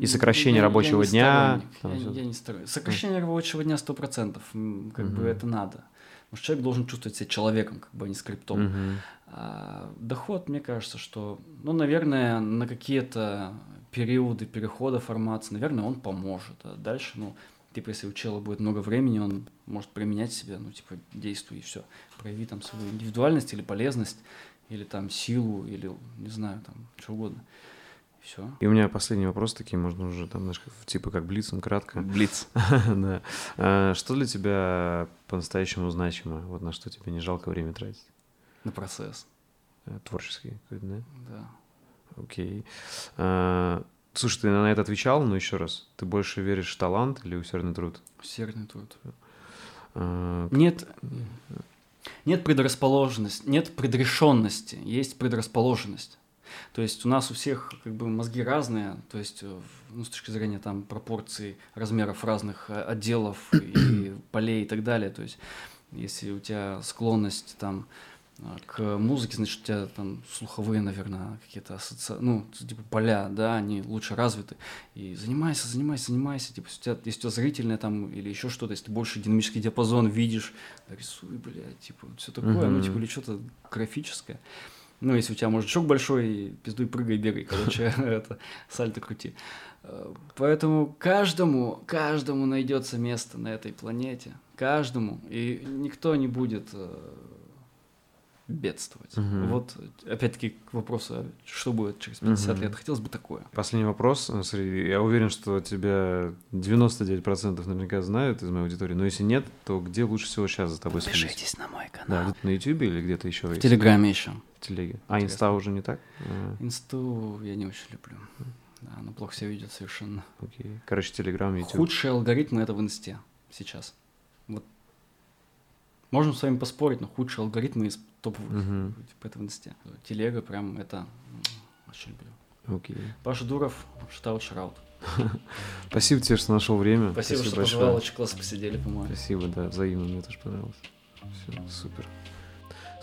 и сокращение я, рабочего я дня? Там я, я не сторонник. Сокращение mm. рабочего дня сто процентов, как mm-hmm. бы это надо. Потому что человек должен чувствовать себя человеком, как бы, а не скриптом. Mm-hmm. А, доход, мне кажется, что, ну, наверное, на какие-то периоды перехода формации, наверное, он поможет. А дальше, ну, типа, если у чела будет много времени, он может применять себя, ну, типа, действуй и все. Прояви там свою индивидуальность или полезность, или там силу, или, не знаю, там, что угодно. Все. И у меня последний вопрос, такие можно уже там, знаешь, типа как блицом, кратко. Блиц. да. А, что для тебя по-настоящему значимо? Вот на что тебе не жалко время тратить? На процесс. Э, творческий какой-то, да? Да. Окей. А, слушай, ты на это отвечал, но еще раз. Ты больше веришь в талант или усердный труд? Усердный труд. А, нет, нет предрасположенности, нет предрешенности, есть предрасположенность. То есть у нас у всех как бы мозги разные, то есть э, ну, с точки зрения там пропорций размеров разных э, отделов и полей и так далее. То есть если у тебя склонность там к музыке, значит, у тебя там слуховые, наверное, какие-то ассоци... ну, типа поля, да, они лучше развиты. И занимайся, занимайся, занимайся. Типа, если у тебя, если у тебя зрительное там или еще что-то, если ты больше динамический диапазон видишь, рисуй, блядь, типа, все такое, uh-huh. ну, типа, или что-то графическое. Ну, если у тебя, может, шок большой, пиздуй, прыгай, бегай, короче, это, сальто крути. Э, поэтому каждому, каждому найдется место на этой планете. Каждому. И никто не будет э, бедствовать. Угу. Вот, опять-таки, к вопросу, что будет через 50 угу. лет. Хотелось бы такое. Последний вопрос. Э, смотри, я уверен, что тебя 99% наверняка знают из моей аудитории, но если нет, то где лучше всего сейчас за тобой следить? Подпишитесь на мой канал. Да, на YouTube или где-то еще? В Телеграме еще. В Телеге. А Инста уже не так? А. Инсту я не очень люблю. Да, она плохо себя ведет совершенно. Окей. Короче, Телеграм, YouTube. Худшие алгоритмы это в Инсте сейчас. Вот. Можем с вами поспорить, но худшие алгоритмы из топовых, угу. типа это в инсте. Телега прям это очень люблю. Окей. Паша Дуров, shout- shout-out. Спасибо тебе, что нашел время. Спасибо, Спасибо что большое. позвал, очень классно посидели, по-моему. Спасибо, да, взаимно, мне тоже понравилось. Все, супер.